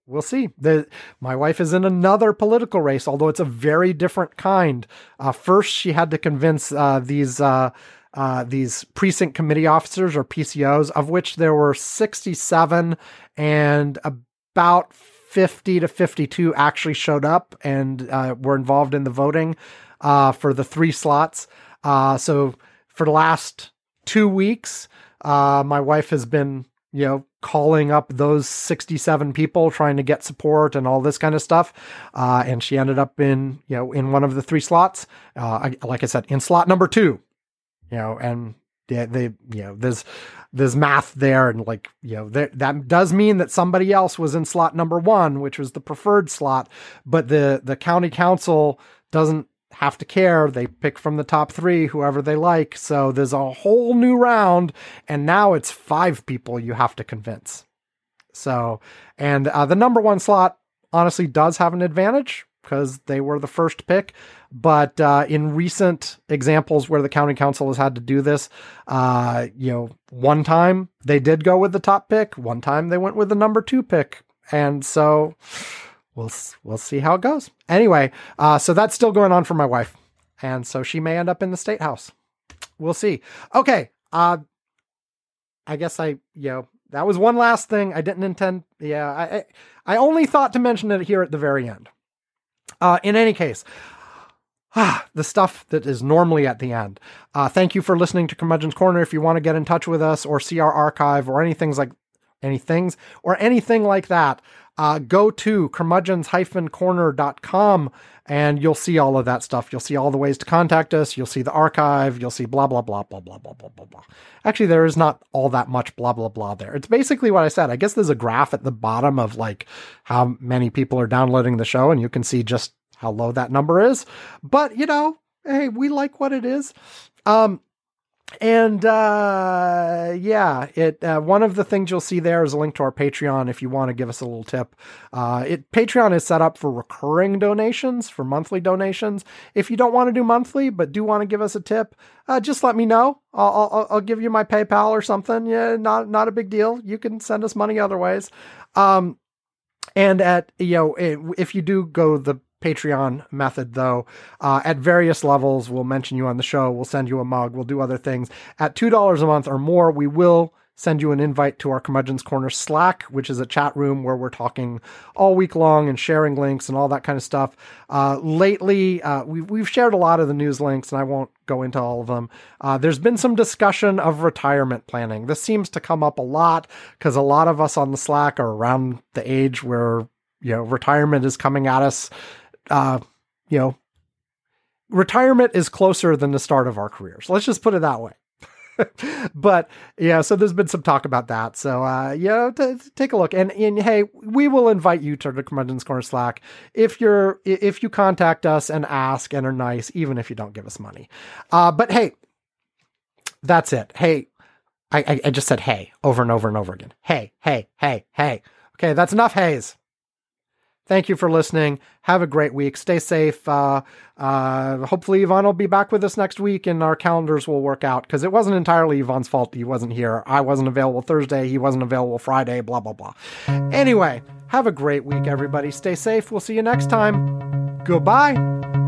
we'll see. The, my wife is in another political race, although it's a very different kind. Uh, first, she had to convince uh, these uh, uh, these precinct committee officers or PCOs, of which there were 67, and about 50 to 52 actually showed up and uh, were involved in the voting uh, for the three slots. Uh, so for the last two weeks, uh, my wife has been, you know, calling up those 67 people trying to get support and all this kind of stuff. Uh, and she ended up in, you know, in one of the three slots. Uh, I, like I said, in slot number two, you know, and yeah, they you know there's there's math there and like you know that does mean that somebody else was in slot number one which was the preferred slot but the the county council doesn't have to care they pick from the top three whoever they like so there's a whole new round and now it's five people you have to convince so and uh, the number one slot honestly does have an advantage because they were the first pick. But uh, in recent examples where the county council has had to do this, uh, you know, one time they did go with the top pick, one time they went with the number two pick, and so we'll we'll see how it goes. Anyway, uh, so that's still going on for my wife, and so she may end up in the state house. We'll see. Okay, uh, I guess I you know that was one last thing I didn't intend. Yeah, I I only thought to mention it here at the very end. Uh, in any case, ah, the stuff that is normally at the end. Uh, thank you for listening to Curmudgeon's Corner. If you want to get in touch with us or see our archive or anything like any things or anything like that, uh, go to curmudgeons-corner.com and you'll see all of that stuff. You'll see all the ways to contact us. You'll see the archive. You'll see blah, blah, blah, blah, blah, blah, blah, blah, blah. Actually, there is not all that much blah, blah, blah there. It's basically what I said. I guess there's a graph at the bottom of like how many people are downloading the show and you can see just how low that number is. But, you know, hey, we like what it is. Um, and uh, yeah, it uh, one of the things you'll see there is a link to our Patreon if you want to give us a little tip. Uh, it Patreon is set up for recurring donations, for monthly donations. If you don't want to do monthly but do want to give us a tip, uh, just let me know. I'll, I'll, I'll give you my PayPal or something. Yeah, not not a big deal. You can send us money other ways. Um, and at you know if you do go the Patreon method, though. Uh, at various levels, we'll mention you on the show. We'll send you a mug. We'll do other things. At $2 a month or more, we will send you an invite to our Curmudgeon's Corner Slack, which is a chat room where we're talking all week long and sharing links and all that kind of stuff. Uh, lately, uh, we've, we've shared a lot of the news links, and I won't go into all of them. Uh, there's been some discussion of retirement planning. This seems to come up a lot because a lot of us on the Slack are around the age where you know retirement is coming at us uh, you know, retirement is closer than the start of our careers. Let's just put it that way. but yeah, so there's been some talk about that. So uh, yeah, t- take a look. And, and hey, we will invite you to the Curmudgeon's Corner Slack if you're if you contact us and ask and are nice, even if you don't give us money. Uh, but hey, that's it. Hey, I, I just said hey over and over and over again. Hey, hey, hey, hey. Okay, that's enough haze. Thank you for listening. Have a great week. Stay safe. Uh, uh, hopefully, Ivan will be back with us next week and our calendars will work out because it wasn't entirely Ivan's fault he wasn't here. I wasn't available Thursday. He wasn't available Friday, blah, blah, blah. Anyway, have a great week, everybody. Stay safe. We'll see you next time. Goodbye.